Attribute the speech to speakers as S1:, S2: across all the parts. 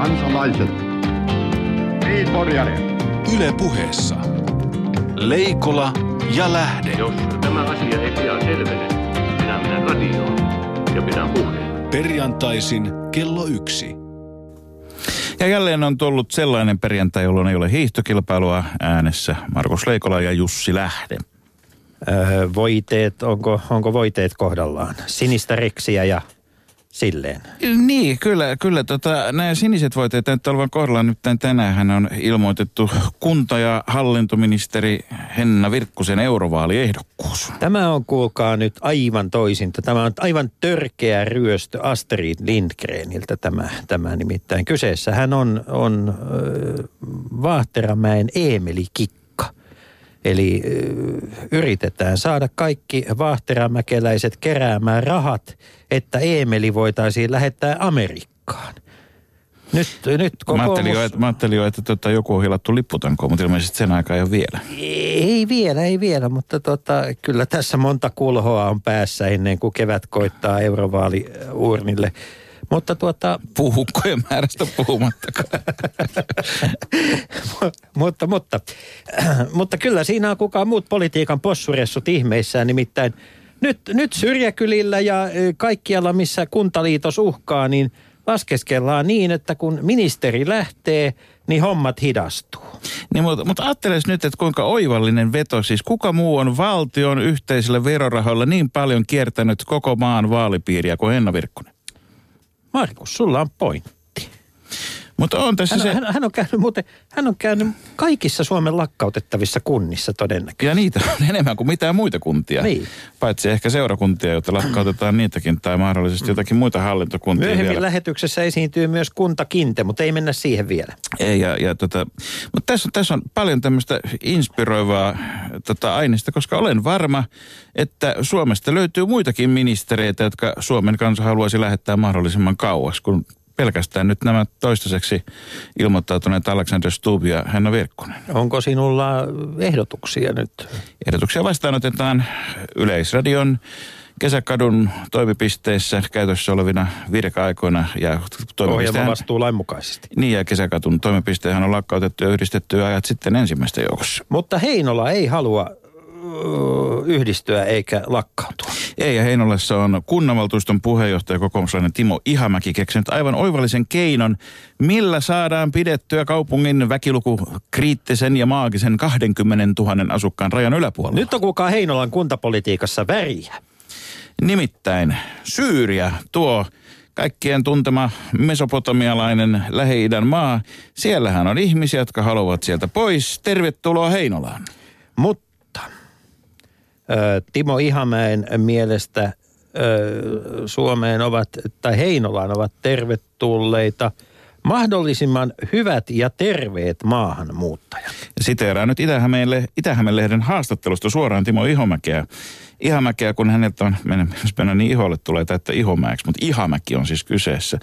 S1: kansalaiset. Niin,
S2: Yle puheessa. Leikola ja Lähde.
S3: Jos tämä asia ei pian selvene, minä menen radioon ja pidän puheen.
S2: Perjantaisin kello yksi.
S4: Ja jälleen on tullut sellainen perjantai, jolloin ei ole hiihtokilpailua äänessä. Markus Leikola ja Jussi Lähde.
S5: Öö, voiteet, onko, onko voiteet kohdallaan? Sinistä reksiä ja silleen.
S4: Niin, kyllä, kyllä tota, nämä siniset voiteet nyt olevan kohdalla. Nyt tänään on ilmoitettu kunta- ja hallintoministeri Henna Virkkusen eurovaaliehdokkuus.
S5: Tämä on kuulkaa nyt aivan toisinta. Tämä on aivan törkeä ryöstö Astrid Lindgreniltä tämä, tämä nimittäin. Kyseessä hän on, on äh, Vaahteramäen Eemeli Kikka. Eli yritetään saada kaikki vaahteramäkeläiset keräämään rahat, että Eemeli voitaisiin lähettää Amerikkaan. Nyt, nyt
S4: Mä ajattelin jo,
S5: kokoomus...
S4: että, mä ajattelin jo, että tota, joku on hilattu lipputankoon, mutta ilmeisesti sen aikaa ei ole vielä.
S5: Ei vielä, ei vielä, mutta tota, kyllä tässä monta kulhoa on päässä ennen kuin kevät koittaa eurovaaliurnille. Mutta tuota,
S4: Puhukkojen määrästä puhumattakaan.
S5: mutta, mutta, mutta kyllä siinä on kukaan muut politiikan possuressut ihmeissään, nimittäin nyt, nyt syrjäkylillä ja kaikkialla, missä kuntaliitos uhkaa, niin laskeskellaan niin, että kun ministeri lähtee, niin hommat hidastuu.
S4: Niin, mutta, mutta ajatteles nyt, että kuinka oivallinen veto, siis kuka muu on valtion yhteisillä verorahoilla niin paljon kiertänyt koko maan vaalipiiriä kuin Henna Virkkunen.
S5: Markus, sulla on pointti.
S4: Mutta on tässä
S5: Hän,
S4: se...
S5: hän, hän, on käynyt muuten, hän on käynyt kaikissa Suomen lakkautettavissa kunnissa todennäköisesti.
S4: Ja niitä on enemmän kuin mitään muita kuntia.
S5: Niin.
S4: Paitsi ehkä seurakuntia, joita lakkautetaan niitäkin, tai mahdollisesti jotakin muita hallintokuntia
S5: Myöhemmin
S4: vielä.
S5: lähetyksessä esiintyy myös kuntakinte, mutta ei mennä siihen vielä.
S4: Ei, ja, ja tota, mutta tässä, on- tässä on paljon tämmöistä inspiroivaa tota, aineista, koska olen varma, että Suomesta löytyy muitakin ministereitä, jotka Suomen kansa haluaisi lähettää mahdollisimman kauas, kun pelkästään nyt nämä toistaiseksi ilmoittautuneet Alexander Stubb ja Henna Virkkunen.
S5: Onko sinulla ehdotuksia nyt?
S4: Ehdotuksia vastaanotetaan Yleisradion kesäkadun toimipisteissä käytössä olevina virka-aikoina ja toimipistehän,
S5: vastuulain mukaisesti.
S4: niin ja kesäkatun toimipistehän on lakkautettu ja yhdistetty ajat sitten ensimmäistä joukossa.
S5: Mutta Heinola ei halua yhdistyä eikä lakkautua.
S4: Ei, ja Heinolassa on kunnanvaltuuston puheenjohtaja kokoomuslainen Timo Ihamäki keksinyt aivan oivallisen keinon, millä saadaan pidettyä kaupungin väkiluku kriittisen ja maagisen 20 000 asukkaan rajan yläpuolella.
S5: Nyt on kukaan Heinolan kuntapolitiikassa väriä.
S4: Nimittäin Syyria, tuo kaikkien tuntema mesopotamialainen Lähi-idän maa, siellähän on ihmisiä, jotka haluavat sieltä pois. Tervetuloa Heinolaan.
S5: Mutta Timo Ihamäen mielestä Suomeen ovat, tai Heinolaan ovat tervetulleita mahdollisimman hyvät ja terveet maahanmuuttajat.
S4: Siteeraan nyt Itä-Hämeen, Itä-Hämeen-lehden haastattelusta suoraan Timo Ihomäkeä. Ihamäkeä, kun häneltä on, mennä niin iholle tulee täyttä Ihomäeksi, mutta Ihamäki on siis kyseessä.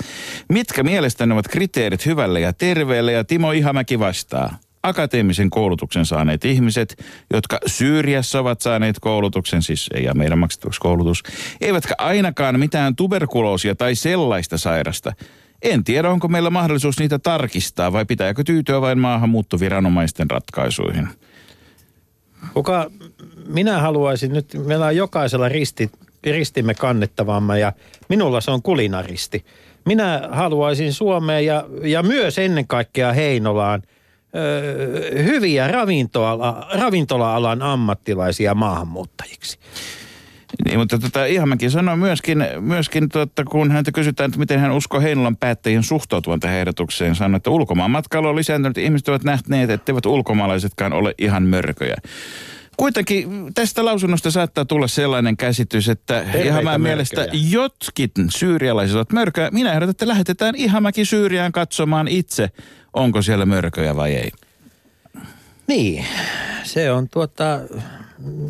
S4: Mitkä mielestäni ovat kriteerit hyvälle ja terveelle ja Timo Ihamäki vastaa? Akateemisen koulutuksen saaneet ihmiset, jotka Syyriassa ovat saaneet koulutuksen, siis ei ja meidän maksettavaksi koulutus, eivätkä ainakaan mitään tuberkuloosia tai sellaista sairasta. En tiedä, onko meillä mahdollisuus niitä tarkistaa vai pitääkö tyytyä vain maahanmuuttoviranomaisten ratkaisuihin.
S5: Kuka, minä haluaisin nyt, meillä on jokaisella risti, ristimme kannettavamme ja minulla se on kulinaristi. Minä haluaisin Suomeen ja, ja myös ennen kaikkea Heinolaan hyviä ravintola, ravintola-alan ammattilaisia maahanmuuttajiksi.
S4: Niin, mutta tota, Ihamäki sanoi myöskin, myöskin tuota, kun häntä kysytään, että miten hän uskoo Heinolan päättäjien suhtautuvan tähän ehdotukseen, sanoi, että ulkomaan matkailu on lisääntynyt, ihmiset ovat nähneet, etteivät ulkomaalaisetkaan ole ihan mörköjä. Kuitenkin tästä lausunnosta saattaa tulla sellainen käsitys, että Ihamäen mielestä jotkin syyrialaiset ovat mörköjä. Minä ehdotan, että lähetetään Ihamäki Syyriaan katsomaan itse, onko siellä mörköjä vai ei.
S5: Niin, se on tuota,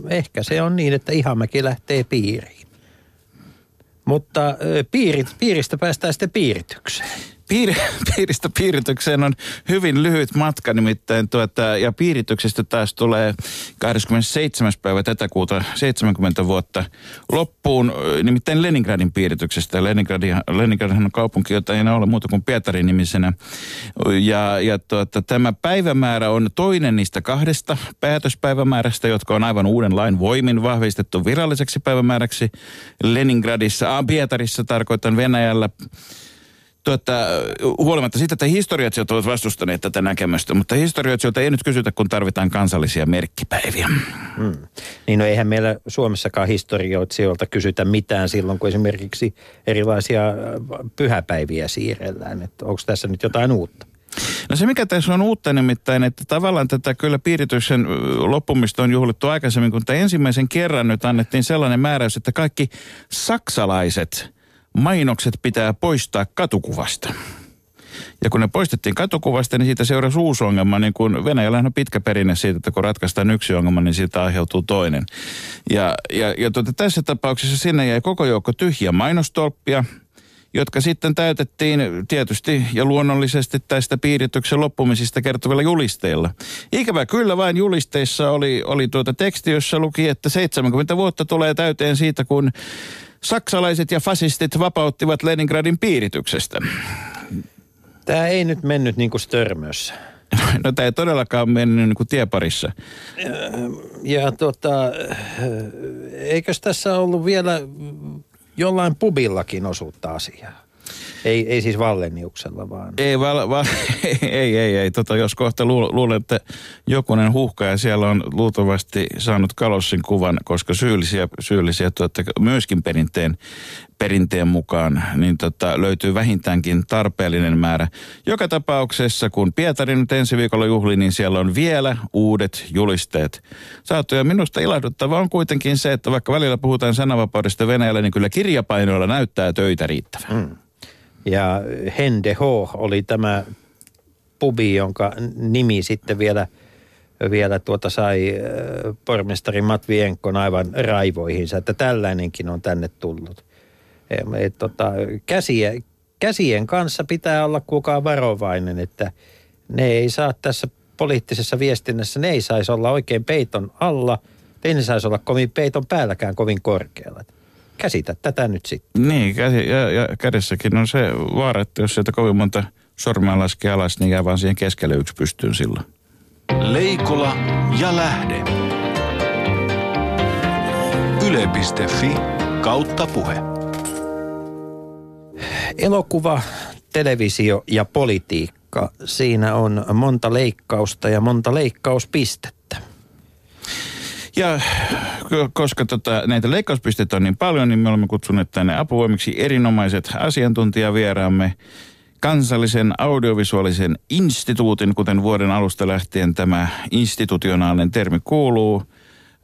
S5: ehkä se on niin, että Ihamäki lähtee piiriin. Mutta piirit, piiristä päästään sitten piiritykseen.
S4: Piiri, piiristä piiritykseen on hyvin lyhyt matka nimittäin tuota, ja piirityksestä taas tulee 27. päivä tätä kuuta 70 vuotta loppuun, nimittäin Leningradin piirityksestä. Leningradin on kaupunki, jota ei enää ole muuta kuin Pietarin nimisenä. Ja, ja tuota, tämä päivämäärä on toinen niistä kahdesta päätöspäivämäärästä, jotka on aivan uuden lain voimin vahvistettu viralliseksi päivämääräksi Leningradissa. Pietarissa tarkoitan Venäjällä tuota, huolimatta siitä, että historiatsijat ovat vastustaneet tätä näkemystä, mutta historiatsijoilta ei nyt kysytä, kun tarvitaan kansallisia merkkipäiviä.
S5: Hmm. Niin no eihän meillä Suomessakaan historioitsijoilta kysytä mitään silloin, kun esimerkiksi erilaisia äh, pyhäpäiviä siirrellään. Että onko tässä nyt jotain uutta?
S4: No se mikä tässä on uutta nimittäin, että tavallaan tätä kyllä piirityksen loppumista on juhlittu aikaisemmin, kun ensimmäisen kerran nyt annettiin sellainen määräys, että kaikki saksalaiset mainokset pitää poistaa katukuvasta. Ja kun ne poistettiin katukuvasta, niin siitä seurasi uusi ongelma. Niin kun Venäjällä on pitkä perinne siitä, että kun ratkaistaan yksi ongelma, niin siitä aiheutuu toinen. Ja, ja, ja tuota, tässä tapauksessa sinne jäi koko joukko tyhjiä mainostolppia, jotka sitten täytettiin tietysti ja luonnollisesti tästä piirityksen loppumisista kertovilla julisteilla. Ikävä kyllä vain julisteissa oli, oli tuota teksti, jossa luki, että 70 vuotta tulee täyteen siitä, kun saksalaiset ja fasistit vapauttivat Leningradin piirityksestä.
S5: Tämä ei nyt mennyt niin kuin störmössä.
S4: No tämä ei todellakaan mennyt niin kuin tieparissa.
S5: Ja, ja tota, eikös tässä ollut vielä jollain pubillakin osuutta asiaa? Ei, ei siis Valleniuksella vaan.
S4: Ei, val, val, ei, ei, ei. Tota, jos kohta luulen, että jokunen huhka ja siellä on luultavasti saanut kalossin kuvan, koska syyllisiä, syyllisiä tuota, myöskin perinteen, perinteen mukaan, niin tota, löytyy vähintäänkin tarpeellinen määrä. Joka tapauksessa, kun Pietari nyt ensi viikolla juhli, niin siellä on vielä uudet julisteet saatu. Ja minusta ilahduttava on kuitenkin se, että vaikka välillä puhutaan sananvapaudesta Venäjällä, niin kyllä kirjapainoilla näyttää töitä riittävän. Mm.
S5: Ja Hende H oli tämä pubi, jonka nimi sitten vielä, vielä tuota sai pormestari Matvienkon aivan raivoihinsa, että tällainenkin on tänne tullut. Et, tota, käsiä, käsien kanssa pitää olla kukaan varovainen, että ne ei saa tässä poliittisessa viestinnässä, ne ei saisi olla oikein peiton alla, ei ne saisi olla kovin peiton päälläkään kovin korkealla käsitä tätä nyt sitten.
S4: Niin, käsi, ja, ja kädessäkin on se vaara, että jos sieltä kovin monta sormea laskee alas, niin jää vaan siihen keskelle yksi pystyyn silloin.
S2: Leikola ja lähde. Yle.fi kautta puhe.
S5: Elokuva, televisio ja politiikka. Siinä on monta leikkausta ja monta leikkauspistettä.
S4: Ja koska tota, näitä leikkauspisteitä on niin paljon, niin me olemme kutsuneet tänne apuvoimiksi erinomaiset asiantuntijavieraamme kansallisen audiovisuaalisen instituutin, kuten vuoden alusta lähtien tämä institutionaalinen termi kuuluu.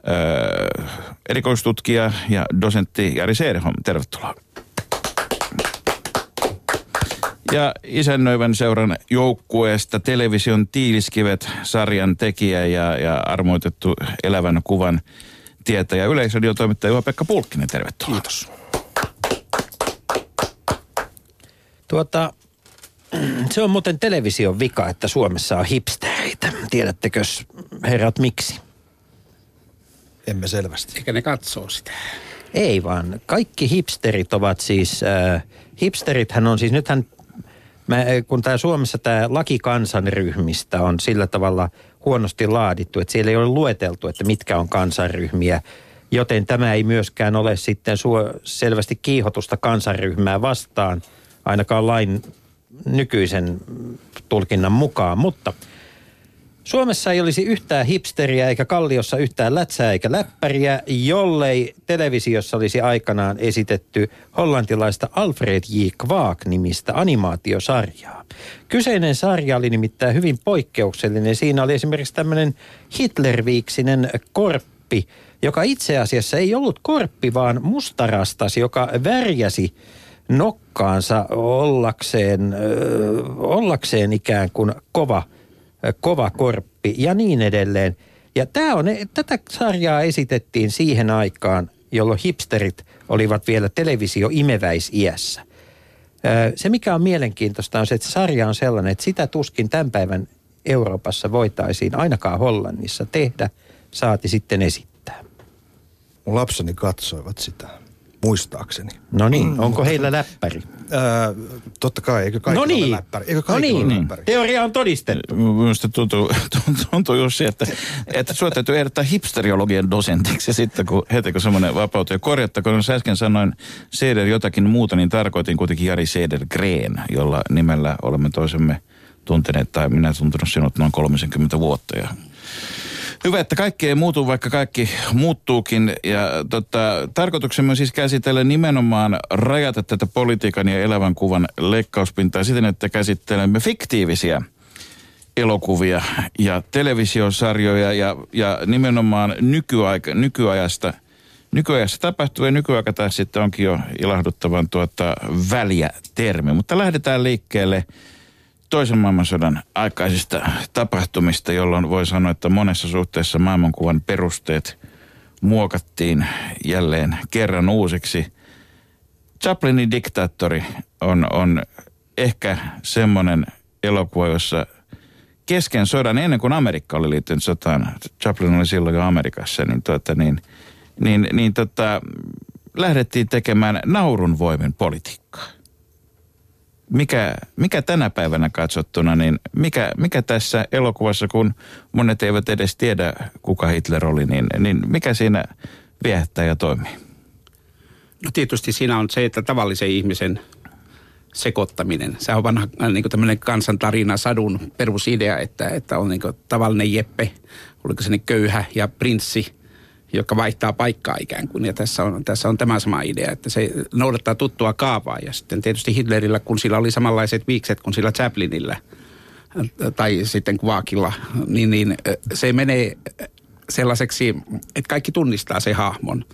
S4: Öö, erikoistutkija ja dosentti Jari Seerholm, tervetuloa. Ja isännöivän seuran joukkueesta television Tiiliskivet sarjan tekijä ja, ja armoitettu elävän kuvan tietäjä yleisradiotoimittaja Juha-Pekka Pulkkinen. Tervetuloa.
S5: Kiitos. Tuota, se on muuten television vika, että Suomessa on hipstereitä. Tiedättekö herrat miksi?
S6: Emme selvästi.
S7: Eikä ne katsoo sitä.
S5: Ei vaan. Kaikki hipsterit ovat siis, äh, hipsterithän on siis, nythän Mä, kun tämä Suomessa tämä laki kansanryhmistä on sillä tavalla huonosti laadittu, että siellä ei ole lueteltu, että mitkä on kansanryhmiä, joten tämä ei myöskään ole sitten suo, selvästi kiihotusta kansanryhmää vastaan, ainakaan lain nykyisen tulkinnan mukaan, mutta – Suomessa ei olisi yhtään hipsteriä eikä Kalliossa yhtään lätsää eikä läppäriä, jollei televisiossa olisi aikanaan esitetty hollantilaista Alfred J. Kvak-nimistä animaatiosarjaa. Kyseinen sarja oli nimittäin hyvin poikkeuksellinen. Siinä oli esimerkiksi tämmöinen Hitlerviiksinen korppi, joka itse asiassa ei ollut korppi, vaan mustarastas, joka värjäsi nokkaansa ollakseen, ollakseen ikään kuin kova – kova korppi ja niin edelleen. Ja tämä on, tätä sarjaa esitettiin siihen aikaan, jolloin hipsterit olivat vielä televisio-imeväisiässä. Ö, Se, mikä on mielenkiintoista, on se, että sarja on sellainen, että sitä tuskin tämän päivän Euroopassa voitaisiin ainakaan Hollannissa tehdä, saati sitten esittää.
S6: Mun lapseni katsoivat sitä, muistaakseni.
S5: No niin, onko heillä läppäri?
S6: Ää, totta kai, eikö kaikilla
S5: no niin,
S6: ole läppäri? Eikö
S5: no niin.
S6: ole läppäri?
S5: teoria on todistettu.
S4: Minusta tuntuu, tuntuu just se, että, että sinua täytyy ehdottaa hipsteriologian dosentiksi ja sitten kun heti kun semmoinen vapautuu. Ja korjattakoon, jos äsken sanoin Seder jotakin muuta, niin tarkoitin kuitenkin Jari Seder Green, jolla nimellä olemme toisemme tunteneet, tai minä tuntenut sinut noin 30 vuotta. Ja Hyvä, että kaikki ei muutu, vaikka kaikki muuttuukin. Ja tota, tarkoituksemme on siis käsitellä nimenomaan rajata tätä politiikan ja elävän kuvan leikkauspintaa siten, että käsittelemme fiktiivisiä elokuvia ja televisiosarjoja ja, ja nimenomaan nykyaika, nykyajasta, nykyajassa tapahtuvia. Nykyaika taas sitten onkin jo ilahduttavan tuota väliä termi. Mutta lähdetään liikkeelle toisen maailmansodan aikaisista tapahtumista, jolloin voi sanoa, että monessa suhteessa maailmankuvan perusteet muokattiin jälleen kerran uusiksi. Chaplinin diktaattori on, on ehkä semmoinen elokuva, jossa kesken sodan, ennen kuin Amerikka oli liittynyt sotaan, Chaplin oli silloin jo Amerikassa, niin, tuota, niin, niin, niin tota, lähdettiin tekemään naurun voimin politiikkaa mikä, mikä tänä päivänä katsottuna, niin mikä, mikä tässä elokuvassa, kun monet eivät edes tiedä, kuka Hitler oli, niin, niin mikä siinä viehättää ja toimii?
S7: No tietysti siinä on se, että tavallisen ihmisen sekoittaminen. Se on vanha äh, niin tämmöinen kansantarina, sadun perusidea, että, että on niin tavallinen Jeppe, oliko se niin köyhä ja prinssi, joka vaihtaa paikkaa ikään kuin. Ja tässä on, tässä on tämä sama idea, että se noudattaa tuttua kaavaa. Ja sitten tietysti Hitlerillä, kun sillä oli samanlaiset viikset kuin sillä Chaplinillä, tai sitten Kvaakilla, niin, niin se menee sellaiseksi, että kaikki tunnistaa se hahmon.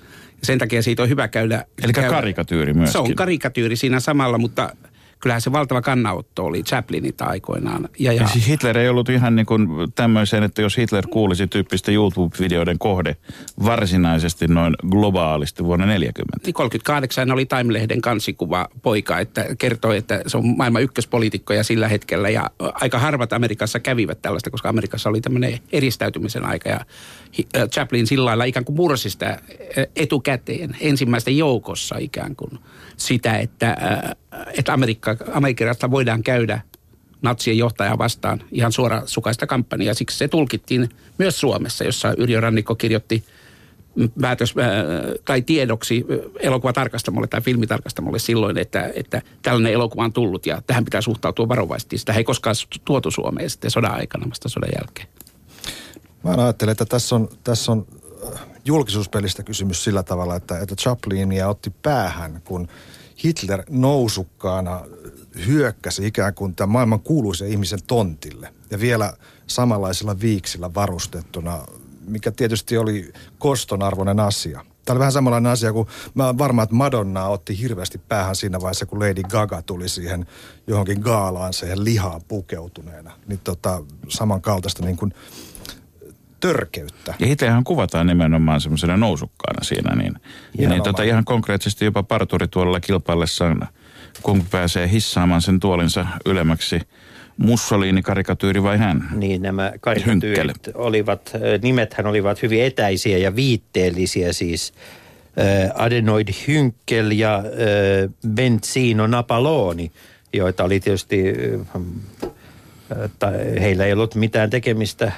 S7: Ja sen takia siitä on hyvä käydä...
S4: Eli
S7: käydä.
S4: karikatyyri myöskin.
S7: Se on karikatyyri siinä samalla, mutta kyllähän se valtava kannanotto oli Chaplinita aikoinaan. Ja, ja,
S4: Ja siis Hitler ei ollut ihan niin kuin tämmöiseen, että jos Hitler kuulisi tyyppistä YouTube-videoiden kohde varsinaisesti noin globaalisti vuonna 40.
S7: Niin 38 oli Time-lehden kansikuva poika, että kertoi, että se on maailman ykköspoliitikkoja sillä hetkellä. Ja aika harvat Amerikassa kävivät tällaista, koska Amerikassa oli tämmöinen eristäytymisen aika. Ja äh, Chaplin sillä lailla ikään kuin mursi sitä äh, etukäteen ensimmäisten joukossa ikään kuin sitä, että, äh, että Amerikka, Amerikasta voidaan käydä natsien johtajaa vastaan ihan suorasukaista kampanjaa. Siksi se tulkittiin myös Suomessa, jossa Yrjö Rannikko kirjoitti päätös, äh, tai tiedoksi äh, elokuvatarkastamolle tai filmitarkastamolle silloin, että, että tällainen elokuva on tullut ja tähän pitää suhtautua varovasti. Sitä ei koskaan tuotu Suomeen sitten sodan aikana, vasta sodan jälkeen.
S6: Mä ajattelen, että tässä on, tässä on äh, julkisuuspelistä kysymys sillä tavalla, että, että Chaplinia otti päähän, kun Hitler nousukkaana hyökkäsi ikään kuin tämän maailman kuuluisen ihmisen tontille. Ja vielä samanlaisilla viiksillä varustettuna, mikä tietysti oli kostonarvoinen asia. Tämä oli vähän samanlainen asia kuin, mä oon varma, että Madonna otti hirveästi päähän siinä vaiheessa, kun Lady Gaga tuli siihen johonkin gaalaan siihen lihaan pukeutuneena. Niin tota, samankaltaista niin kuin törkeyttä.
S4: Ja Hitlerhän kuvataan nimenomaan semmoisena nousukkaana siinä, niin, ja niin tota, ihan konkreettisesti jopa parturi tuolla kilpaillessaan, kun pääsee hissaamaan sen tuolinsa ylemmäksi, Mussolini-karikatyyri vai hän?
S5: Niin nämä
S4: Hynkkele.
S5: karikatyyrit olivat, ö, nimethän olivat hyvin etäisiä ja viitteellisiä siis. Adenoid Hynkel ja Benzino Napaloni, joita oli tietysti, tai heillä ei ollut mitään tekemistä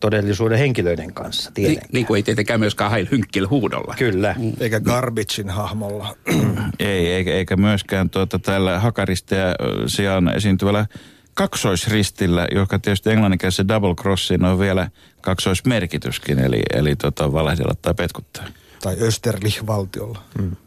S5: todellisuuden henkilöiden kanssa
S7: Ni,
S5: tietenkään.
S7: niin kuin ei tietenkään myöskään Heil Hynkkel huudolla.
S5: Kyllä.
S6: Eikä Garbagein hahmolla.
S4: Ei, eikä, eikä myöskään tuota, tällä hakaristeja sijaan esiintyvällä kaksoisristillä, joka tietysti englanninkielisessä double crossin on vielä kaksoismerkityskin, eli, eli tota, valehdella tai petkuttaa.
S6: tai Österlich-valtiolla.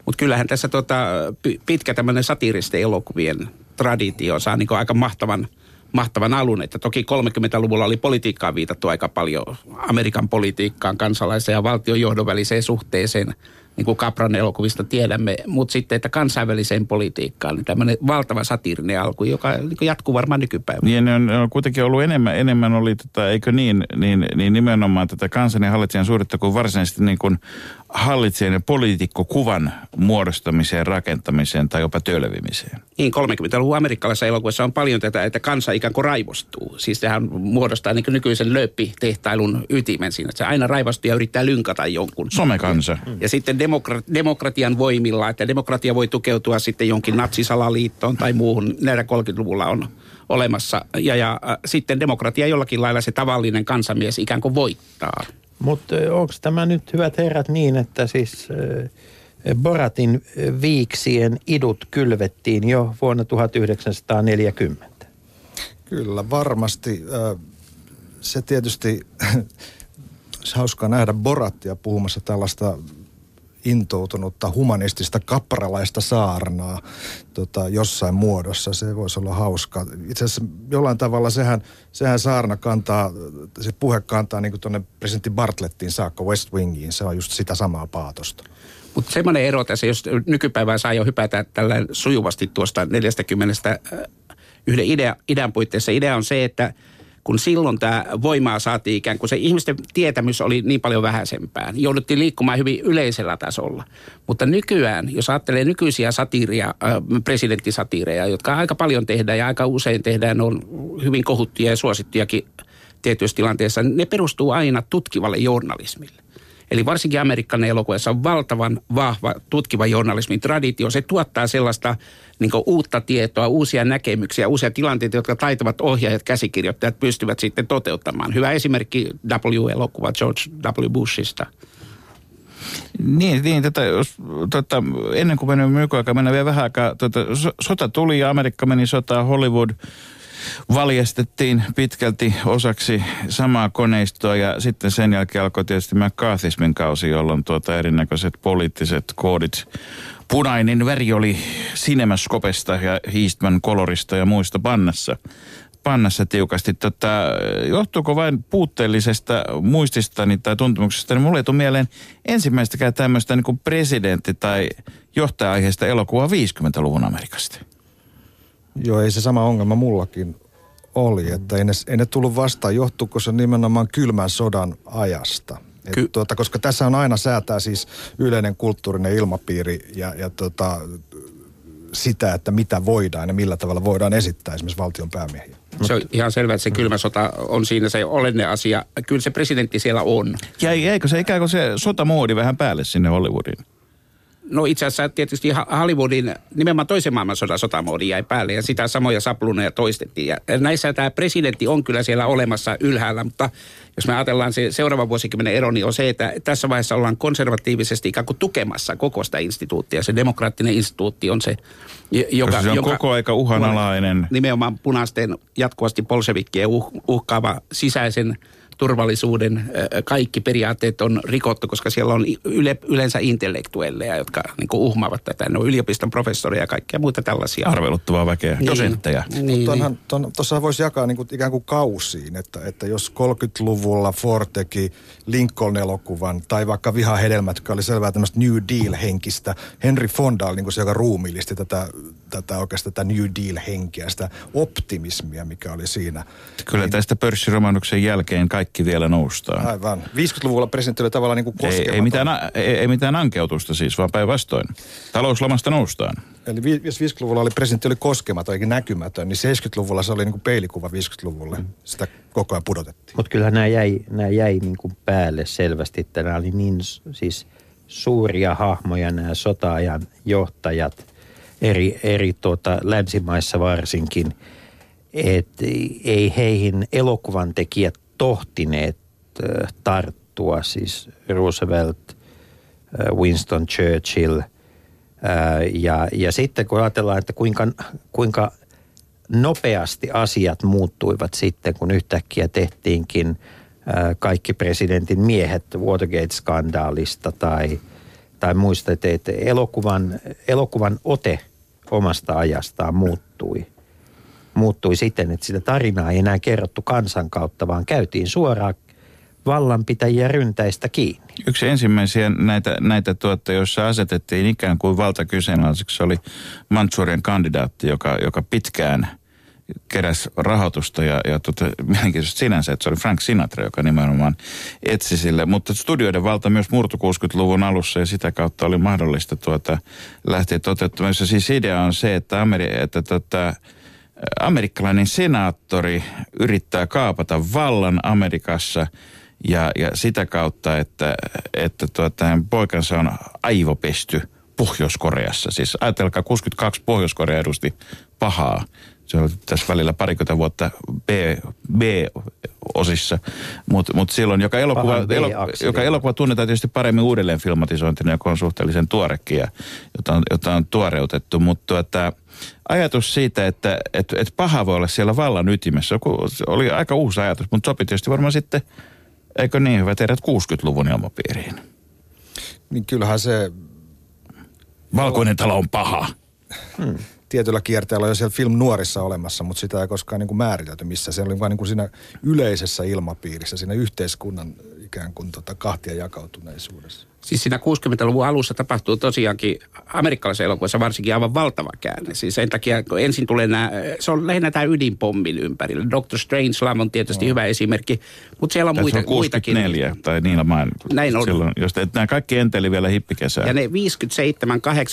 S7: Mutta kyllähän tässä tota, pi- pitkä tämmöinen satiiristen elokuvien traditio saa niin aika mahtavan, mahtavan alun. Että toki 30-luvulla oli politiikkaan viitattu aika paljon Amerikan politiikkaan, kansalaisen ja valtion johdon väliseen suhteeseen, niin kuin Capran elokuvista tiedämme. Mutta sitten, että kansainväliseen politiikkaan, niin tämmöinen valtava satiirinen alku, joka niin jatkuu varmaan nykypäivänä.
S4: Niin ne on, ne on kuitenkin ollut enemmän, enemmän oli, tota, eikö niin, niin, niin nimenomaan tätä kansan ja hallitsijan suhdetta kuin varsinaisesti niin kuin hallitsijan ja poliitikkokuvan muodostamiseen, rakentamiseen tai jopa tölvimiseen.
S7: Niin, 30-luvun amerikkalaisessa elokuvassa on paljon tätä, että kansa ikään kuin raivostuu. Siis sehän muodostaa niin nykyisen lööppitehtailun ytimen siinä. Että se aina raivostuu ja yrittää lynkata jonkun.
S4: Somekansa.
S7: Ja sitten demokra- demokratian voimilla, että demokratia voi tukeutua sitten jonkin natsisalaliittoon tai muuhun. Näitä 30-luvulla on olemassa. Ja, ja äh, sitten demokratia jollakin lailla se tavallinen kansamies ikään kuin voittaa.
S5: Mutta onko tämä nyt, hyvät herrat, niin, että siis Boratin viiksien idut kylvettiin jo vuonna 1940?
S6: Kyllä, varmasti. Se tietysti, se hauskaa nähdä Borattia puhumassa tällaista intoutunutta humanistista kapralaista saarnaa tota, jossain muodossa. Se voisi olla hauska. Itse asiassa jollain tavalla sehän, sehän saarna kantaa, se puhe kantaa niin tuonne presidentti Bartlettiin saakka West Wingiin. Se on just sitä samaa paatosta.
S7: Mutta semmoinen ero tässä, jos nykypäivään saa jo hypätä tällä sujuvasti tuosta 40 äh, yhden idea, idean puitteissa. Idea on se, että kun silloin tämä voimaa saatiin ikään kuin se ihmisten tietämys oli niin paljon vähäisempää. Jouduttiin liikkumaan hyvin yleisellä tasolla. Mutta nykyään, jos ajattelee nykyisiä satiiria, presidenttisatiireja, jotka aika paljon tehdään ja aika usein tehdään, on hyvin kohuttuja ja suosittujakin tietyissä tilanteissa, ne perustuu aina tutkivalle journalismille. Eli varsinkin Amerikan elokuvassa on valtavan vahva tutkiva journalismin traditio. Se tuottaa sellaista niin uutta tietoa, uusia näkemyksiä, uusia tilanteita, jotka taitavat ohjaajat, käsikirjoittajat pystyvät sitten toteuttamaan. Hyvä esimerkki W-elokuva George W. Bushista.
S4: Niin, niin tätä, jos, tota, ennen kuin menemme nykyaikaan, mennään vielä vähän aikaa. Tota, so, sota tuli ja Amerikka meni sotaan, Hollywood valjastettiin pitkälti osaksi samaa koneistoa ja sitten sen jälkeen alkoi tietysti McCarthyismin kausi, jolloin tuota erinäköiset poliittiset koodit Punainen väri oli Cinemaskopesta ja Eastman kolorista ja muista pannassa pannassa tiukasti. Tota, johtuuko vain puutteellisesta muististani tai tuntemuksesta, niin mulle ei tule mieleen ensimmäistäkään tämmöistä niin presidentti- tai johtaja-aiheesta elokuvaa 50-luvun Amerikasta.
S6: Joo, ei se sama ongelma mullakin oli, että ei ne, ei ne tullut vastaan. Johtuuko se nimenomaan kylmän sodan ajasta? Et
S7: Ky-
S6: tuota, koska tässä on aina säätää siis yleinen kulttuurinen ilmapiiri ja, ja tota, sitä, että mitä voidaan ja millä tavalla voidaan esittää esimerkiksi valtion päämiehiä.
S7: Se on ihan selvä, että se kylmä sota on siinä se olenne asia. Kyllä se presidentti siellä on.
S4: Ja eikö se ikään kuin se sotamoodi vähän päälle sinne Hollywoodiin?
S7: No itse asiassa tietysti Hollywoodin nimenomaan toisen maailmansodan sotamoodi jäi päälle ja sitä samoja sapluneja toistettiin. Ja näissä tämä presidentti on kyllä siellä olemassa ylhäällä, mutta jos me ajatellaan se seuraavan vuosikymmenen ero, niin on se, että tässä vaiheessa ollaan konservatiivisesti ikään kuin tukemassa koko sitä instituuttia. Se demokraattinen instituutti on se, joka...
S4: Koska se on
S7: joka,
S4: koko aika uhanalainen.
S7: Nimenomaan punaisten jatkuvasti bolshevikkien uh, uhkaava sisäisen turvallisuuden kaikki periaatteet on rikottu, koska siellä on yle, yleensä intellektuelleja, jotka niin uhmaavat tätä. Ne on yliopiston professoreja ja kaikkea muuta tällaisia.
S4: Arveluttavaa väkeä,
S7: Niin.
S4: dosentteja.
S7: Niin, niin.
S6: Tuossa voisi jakaa niin kuin, ikään kuin kausiin, että, että jos 30-luvulla Ford teki Lincoln-elokuvan tai vaikka Vihahedelmät, joka oli selvää tämmöistä New Deal-henkistä, Henry Fonda oli niin kuin se, joka ruumiillisti tätä, tätä oikeastaan tätä New Deal-henkeä, sitä optimismia, mikä oli siinä.
S4: Kyllä tästä pörssiromahduksen jälkeen kaikki vielä noustaan.
S6: Aivan. 50-luvulla presidentti oli tavallaan niin kuin
S4: Ei, ei, mitään, ei, ei mitään ankeutusta siis, vaan päinvastoin. Talouslamasta noustaan.
S6: Eli vi- jos 50-luvulla oli presidentti oli koskematon eikä näkymätön, niin 70-luvulla se oli niin kuin peilikuva 50-luvulle. Sitä koko ajan pudotettiin.
S5: Mutta kyllähän nämä jäi, nämä jäi niin kuin päälle selvästi, että nämä oli niin siis suuria hahmoja nämä sota-ajan johtajat eri, eri tuota, länsimaissa varsinkin, että ei heihin elokuvan tekijät tohtineet tarttua, siis Roosevelt, Winston Churchill – ja, ja sitten kun ajatellaan, että kuinka, kuinka nopeasti asiat muuttuivat sitten, kun yhtäkkiä tehtiinkin kaikki presidentin miehet Watergate-skandaalista tai, tai muista, että elokuvan, elokuvan ote omasta ajastaan muuttui. Muuttui siten, että sitä tarinaa ei enää kerrottu kansan kautta, vaan käytiin suoraan vallanpitäjiä ryntäistä kiinni.
S4: Yksi ensimmäisiä näitä, näitä tuotta, joissa asetettiin ikään kuin valtakyseenalaiseksi, oli Manchurian kandidaatti, joka, joka pitkään keräs rahoitusta ja, ja tota, mielenkiintoista sinänsä, että se oli Frank Sinatra, joka nimenomaan etsi sille. Mutta studioiden valta myös murtu 60-luvun alussa ja sitä kautta oli mahdollista tuota, lähteä toteuttamaan. Siis idea on se, että, Ameri- että tota, amerikkalainen senaattori yrittää kaapata vallan Amerikassa ja, ja sitä kautta, että, että tuota, poikansa on aivopesty Pohjois-Koreassa. Siis ajatelkaa, 62 Pohjois-Korea edusti pahaa. Se on tässä välillä parikymmentä vuotta B, B-osissa, mutta mut silloin joka elokuva, elo, joka elokuva tunnetaan tietysti paremmin uudelleen filmatisointina, joka on suhteellisen tuorekin ja jota on, jota on tuoreutettu, mutta tuota, ajatus siitä, että et, et paha voi olla siellä vallan ytimessä, oli aika uusi ajatus, mutta sopi tietysti varmaan sitten, eikö niin hyvä teidät 60-luvun ilmapiiriin.
S6: Niin kyllähän se
S4: Valkoinen talo on paha.
S6: tietyllä kierteellä on jo siellä film nuorissa olemassa, mutta sitä ei koskaan niin kuin määritelty missä. Se oli vain niin kuin siinä yleisessä ilmapiirissä, siinä yhteiskunnan ikään kuin tota kahtia jakautuneisuudessa.
S7: Siis siinä 60-luvun alussa tapahtuu tosiaankin amerikkalaisessa elokuvassa varsinkin aivan valtava käänne. Siis sen takia, kun ensin tulee nämä, se on lähinnä tämä ydinpommin ympärillä. Doctor Strange Love on tietysti hyvä esimerkki, mutta siellä on
S4: Tai
S7: muita,
S4: on 64
S7: muitakin.
S4: tai niillä maan.
S7: Näin on.
S4: Silloin, jos te, nämä kaikki enteli vielä hippikesää.
S7: Ja ne 57-8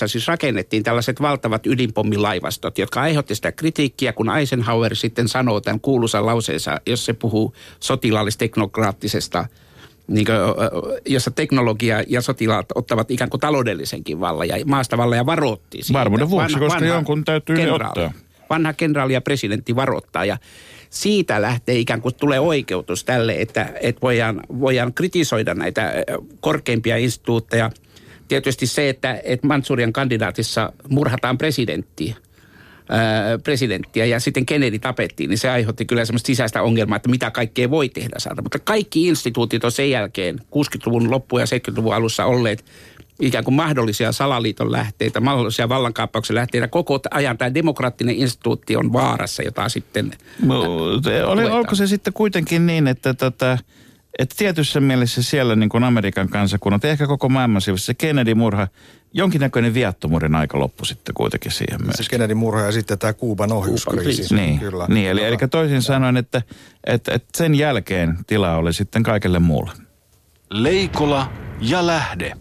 S7: siis rakennettiin tällaiset valtavat ydinpommilaivastot, jotka aiheutti sitä kritiikkiä, kun Eisenhower sitten sanoo tämän kuuluisan lauseensa, jos se puhuu sotilaallisteknokraattisesta niin kuin, jossa teknologia ja sotilaat ottavat ikään kuin taloudellisenkin vallan ja maasta vallan ja varoitti siitä.
S4: Varmuuden vuoksi, koska jonkun täytyy
S7: kenraali,
S4: ottaa.
S7: Vanha kenraali ja presidentti varoittaa ja siitä lähtee ikään kuin tulee oikeutus tälle, että, että voidaan, voidaan kritisoida näitä korkeimpia instituutteja. Tietysti se, että, että Mansurian kandidaatissa murhataan presidenttiä, ää, presidenttiä ja sitten Kennedy tapettiin, niin se aiheutti kyllä semmoista sisäistä ongelmaa, että mitä kaikkea voi tehdä saada. Mutta kaikki instituutit on sen jälkeen 60-luvun loppu- ja 70-luvun alussa olleet ikään kuin mahdollisia salaliiton lähteitä, mahdollisia vallankaappauksen lähteitä. Koko ajan tämä demokraattinen instituutti on vaarassa, jota sitten
S4: No, oli, onko se sitten kuitenkin niin, että, tota, että tietyssä mielessä siellä niin kuin Amerikan kansakunnat, ehkä koko maailman sivussa, se Kennedy-murha, jonkinnäköinen viattomuuden aika loppui sitten kuitenkin siihen myös.
S6: Se Kennedy murha ja sitten tämä Kuuban ohjuskriisi.
S4: Niin,
S6: Kyllä.
S4: niin eli, eli toisin sanoen, että, että, että sen jälkeen tilaa oli sitten kaikelle muulle.
S2: Leikola ja lähde.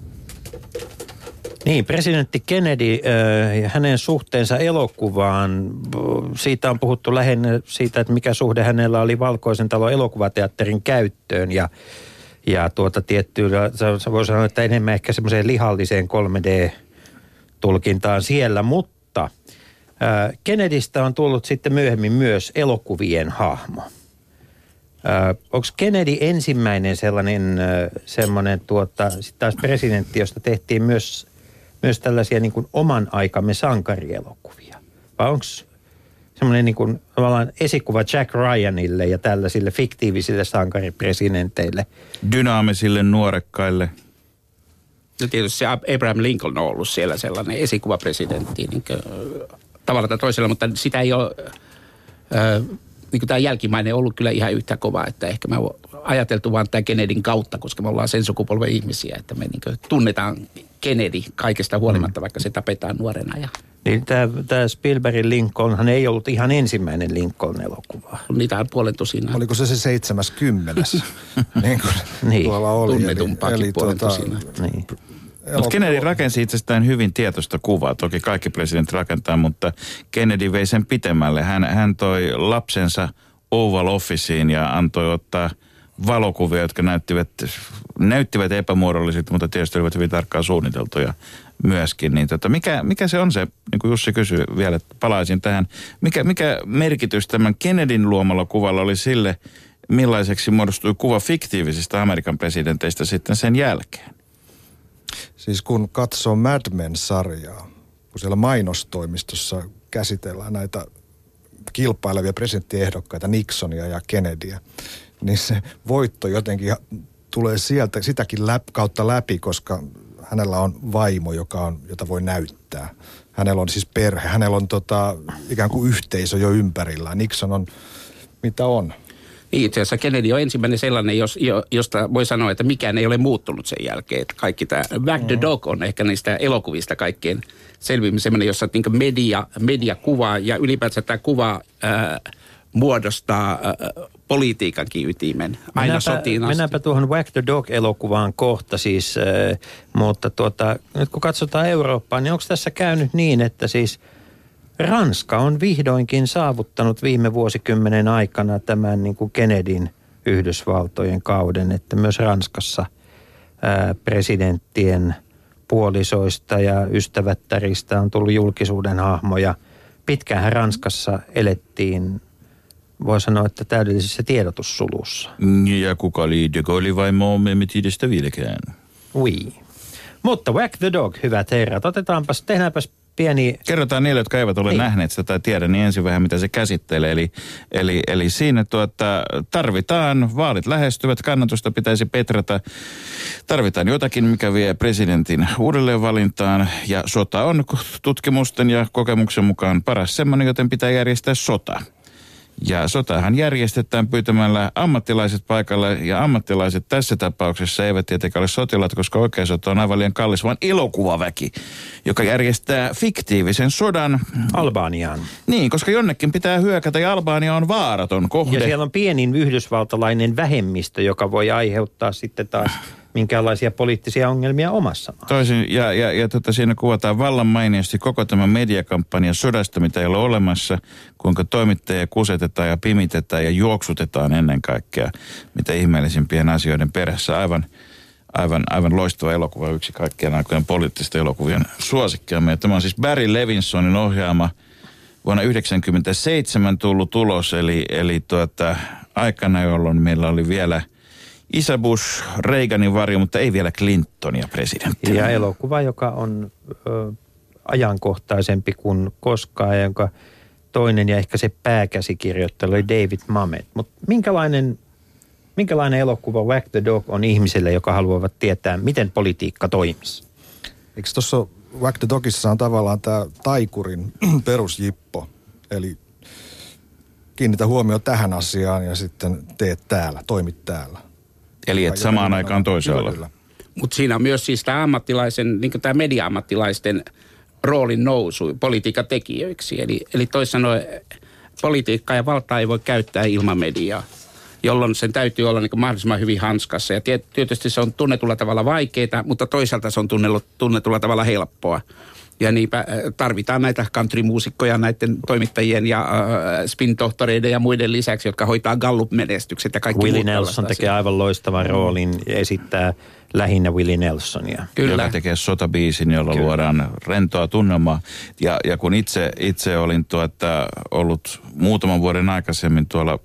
S5: Niin, presidentti Kennedy äh, hänen suhteensa elokuvaan, äh, siitä on puhuttu lähinnä siitä, että mikä suhde hänellä oli Valkoisen talon elokuvateatterin käyttöön. Ja, ja tuota tiettyä, voi sanoa, että enemmän ehkä semmoiseen lihalliseen 3D-tulkintaan siellä, mutta äh, Kennedystä on tullut sitten myöhemmin myös elokuvien hahmo. Onko Kennedy ensimmäinen sellainen ö, semmoinen tuota, sit taas presidentti, josta tehtiin myös, myös tällaisia niin kuin oman aikamme sankarielokuvia? Vai onko semmoinen niin kuin tavallaan esikuva Jack Ryanille ja tällaisille fiktiivisille sankaripresidenteille?
S4: Dynaamisille nuorekkaille.
S7: No tietysti se Abraham Lincoln on ollut siellä sellainen esikuvapresidentti niin kuin, tavalla tai toisella, mutta sitä ei ole, äh, niin kuin tämä jälkimmäinen ollut kyllä ihan yhtä kova, että ehkä on ajateltu vaan tämä Kennedyn kautta, koska me ollaan sen sukupolven ihmisiä, että me niin tunnetaan Kennedy kaikesta huolimatta, vaikka se tapetaan nuorena ja
S5: Niin tämä, tämä Spielbergin Lincolnhan ei ollut ihan ensimmäinen Lincoln-elokuva.
S7: niitä on puolen tosinaa.
S6: Oliko se se 70. niin kuin
S5: Niin,
S6: tuolla oli.
S7: tunnetumpaakin puolen tosinaa.
S5: Niin.
S4: Mutta Kennedy rakensi itsestään hyvin tietoista kuvaa. Toki kaikki presidentit rakentaa, mutta Kennedy vei sen pitemmälle. Hän, hän toi lapsensa Oval Officeen ja antoi ottaa valokuvia, jotka näyttivät, näyttivät epämuodollisilta, mutta tietysti olivat hyvin tarkkaan suunniteltuja myöskin. Niin tota, mikä, mikä se on se, niin kuin Jussi kysyi vielä, että palaisin tähän, mikä, mikä merkitys tämän Kennedyn luomalla kuvalla oli sille, millaiseksi muodostui kuva fiktiivisistä Amerikan presidenteistä sitten sen jälkeen?
S6: Siis kun katsoo Mad Men-sarjaa, kun siellä mainostoimistossa käsitellään näitä kilpailevia presidenttiehdokkaita, Nixonia ja Kennedyä, niin se voitto jotenkin tulee sieltä sitäkin läp, kautta läpi, koska hänellä on vaimo, joka on, jota voi näyttää. Hänellä on siis perhe, hänellä on tota, ikään kuin yhteisö jo ympärillään. Nixon on, mitä on?
S7: Itse asiassa Kennedy on ensimmäinen sellainen, jos, jo, josta voi sanoa, että mikään ei ole muuttunut sen jälkeen. Että kaikki tämä Back the Dog on ehkä niistä elokuvista kaikkein selvimmin sellainen, jossa niin media, media kuvaa ja ylipäätään tämä kuva ää, muodostaa ää, politiikankin ytimen aina
S5: mennäänpä,
S7: sotiin asti.
S5: Mennäänpä tuohon Whack the Dog-elokuvaan kohta siis, äh, mutta tuota, nyt kun katsotaan Eurooppaa, niin onko tässä käynyt niin, että siis Ranska on vihdoinkin saavuttanut viime vuosikymmenen aikana tämän niin kuin Kennedyn Yhdysvaltojen kauden, että myös Ranskassa ää, presidenttien puolisoista ja ystävättäristä on tullut julkisuuden hahmoja. Pitkään Ranskassa elettiin voi sanoa, että täydellisessä tiedotussulussa.
S4: Ja kuka oli De Gaulle vai me emme tiedä sitä vieläkään.
S5: Oui. Mutta Whack the Dog, hyvät herrat. Otetaanpas, tehdäänpäs pieni...
S4: Kerrotaan niille, jotka eivät ole
S5: Niin.
S4: nähneet sitä tai tiedä, niin ensin vähän mitä se käsittelee. Eli, eli, eli siinä tuota, tarvitaan, vaalit lähestyvät, kannatusta pitäisi petrata. Tarvitaan jotakin, mikä vie presidentin uudelleenvalintaan. Ja sota on tutkimusten ja kokemuksen mukaan paras semmoinen, joten pitää järjestää sota. Ja sotahan järjestetään pyytämällä ammattilaiset paikalle, ja ammattilaiset tässä tapauksessa eivät tietenkään ole sotilaat, koska oikea sota on aivan liian kallis, vaan elokuvaväki, joka järjestää fiktiivisen sodan.
S5: Albaniaan.
S4: Niin, koska jonnekin pitää hyökätä, ja Albania on vaaraton kohde.
S5: Ja siellä on pienin yhdysvaltalainen vähemmistö, joka voi aiheuttaa sitten taas minkälaisia poliittisia ongelmia omassa maassa.
S4: Toisin, ja, ja, ja tota, siinä kuvataan vallan mainiosti koko tämä mediakampanja sodasta, mitä ei ole olemassa, kuinka toimittajia kusetetaan ja pimitetään ja juoksutetaan ennen kaikkea, mitä ihmeellisimpien asioiden perässä. Aivan, aivan, aivan loistava elokuva, yksi kaikkien aikojen poliittisten elokuvien suosikkiamme. Tämä on siis Barry Levinsonin ohjaama vuonna 1997 tullut tulos, eli, eli tuota, aikana, jolloin meillä oli vielä Isä Bush, Reaganin varjo, mutta ei vielä Clintonia presidenttinä.
S5: Ja elokuva, joka on ö, ajankohtaisempi kuin koskaan, jonka toinen ja ehkä se pääkäsikirjoittaja oli David Mamet. Mutta minkälainen, minkälainen elokuva Whack the Dog on ihmisille, joka haluavat tietää, miten politiikka toimisi?
S6: Eikö tuossa Whack the Dogissa on tavallaan tämä taikurin perusjippo, eli kiinnitä huomioon tähän asiaan ja sitten teet täällä, toimit täällä.
S4: Eli et samaan aikaan toisaalla.
S6: Kyllä.
S7: Mutta siinä on myös siis tämä ammattilaisen, niin tämä media-ammattilaisten roolin nousu politiikan tekijöiksi. Eli, eli toisin sanoen politiikkaa ja valtaa ei voi käyttää ilman mediaa, jolloin sen täytyy olla niin mahdollisimman hyvin hanskassa. Ja tiet- tietysti se on tunnetulla tavalla vaikeaa, mutta toisaalta se on tunnetulla tavalla helppoa. Ja niinpä äh, tarvitaan näitä countrymuusikkoja näiden toimittajien ja äh, spin-tohtoreiden ja muiden lisäksi, jotka hoitaa Gallup-menestykset ja kaikki
S5: Willie Nelson tekee aivan loistavan roolin ja esittää lähinnä Willie Nelsonia.
S7: Kyllä.
S4: joka tekee sotabiisin, jolla
S7: Kyllä.
S4: luodaan rentoa tunnelmaa. Ja, ja kun itse, itse olin tuota, ollut muutaman vuoden aikaisemmin tuolla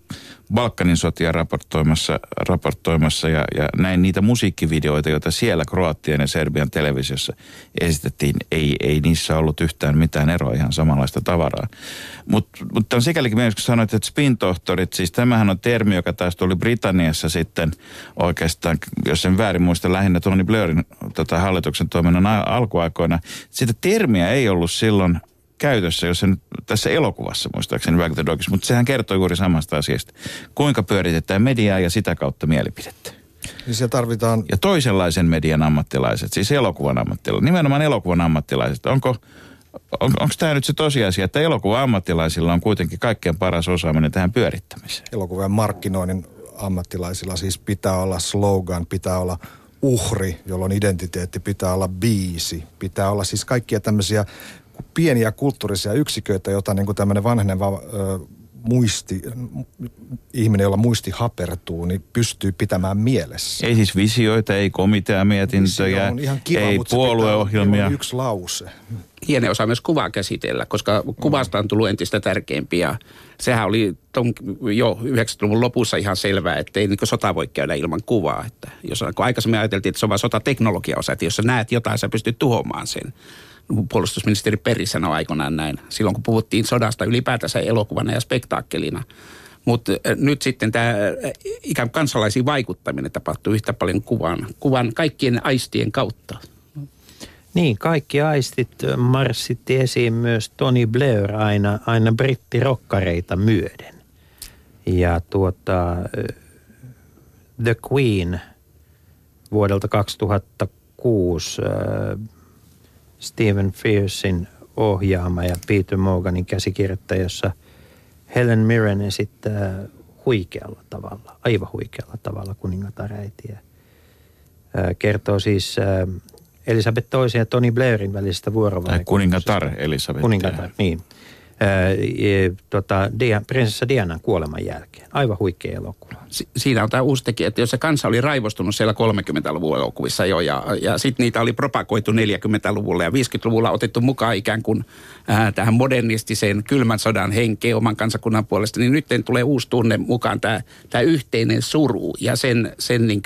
S4: Balkanin sotia raportoimassa, raportoimassa ja, ja näin niitä musiikkivideoita, joita siellä Kroatian ja Serbian televisiossa esitettiin. Ei, ei niissä ollut yhtään mitään eroa, ihan samanlaista tavaraa. Mutta mut on sikälikin mielessä, kun sanoit, että spin-tohtorit, siis tämähän on termi, joka taas tuli Britanniassa sitten oikeastaan, jos en väärin muista, lähinnä Tony Blairin tota, hallituksen toiminnan alkuaikoina. Sitä termiä ei ollut silloin käytössä, jos sen tässä elokuvassa muistaakseni Back the Dogissa, mutta sehän kertoo juuri samasta asiasta. Kuinka pyöritetään mediaa ja sitä kautta mielipidettä.
S6: Niin siellä tarvitaan,
S4: Ja toisenlaisen median ammattilaiset, siis elokuvan ammattilaiset, nimenomaan elokuvan ammattilaiset. Onko, on, onko tämä nyt se tosiasia, että elokuvan ammattilaisilla on kuitenkin kaikkein paras osaaminen tähän pyörittämiseen?
S6: elokuvan markkinoinnin ammattilaisilla siis pitää olla slogan, pitää olla uhri, jolloin identiteetti pitää olla biisi, pitää olla siis kaikkia tämmöisiä pieniä kulttuurisia yksiköitä, joita niin kuin tämmöinen vanheneva ö, muisti, ihminen, jolla muisti hapertuu, niin pystyy pitämään mielessä.
S4: Ei siis visioita, ei komiteamietintöjä,
S6: on ihan kiva,
S4: ei puolueohjelmia.
S6: on yksi lause.
S7: hieno osaa myös kuvaa käsitellä, koska kuvasta on tullut entistä tärkeämpi ja sehän oli ton, jo 90-luvun lopussa ihan selvää, että ei niin sota voi käydä ilman kuvaa. Että jos kun aikaisemmin ajateltiin, että se on vain sotateknologiaosa, että jos sä näet jotain, sä pystyt tuhoamaan sen. Puolustusministeri Peri sanoi aikoinaan näin, silloin kun puhuttiin sodasta ylipäätänsä elokuvana ja spektaakkelina. Mutta nyt sitten tämä ikään kuin kansalaisiin vaikuttaminen tapahtuu yhtä paljon kuvan, kuvan kaikkien aistien kautta.
S5: Niin, kaikki aistit marssitti esiin myös Tony Blair aina, aina brittirokkareita myöden. Ja tuota, The Queen vuodelta 2006 äh, Stephen Fiercein ohjaama ja Peter Morganin käsikirjoittaja, jossa Helen Mirren esittää huikealla tavalla, aivan huikealla tavalla kuningatar äitiä. Äh, kertoo siis äh, Elisabeth toisen ja Tony Blairin välisestä vuorovaikutuksesta.
S4: kuningatar Elisabeth.
S5: Kuningatar, niin. E, tota, prinsessa Dianan kuoleman jälkeen. Aivan huikea elokuva.
S7: Si- siinä on tämä uusi tekijä, että jos se kansa oli raivostunut siellä 30-luvun elokuvissa jo ja, ja sitten niitä oli propagoitu 40-luvulla ja 50-luvulla otettu mukaan ikään kuin ää, tähän modernistiseen kylmän sodan henkeen oman kansakunnan puolesta, niin nyt tulee uusi tunne mukaan tämä, tämä yhteinen suru ja sen, sen niin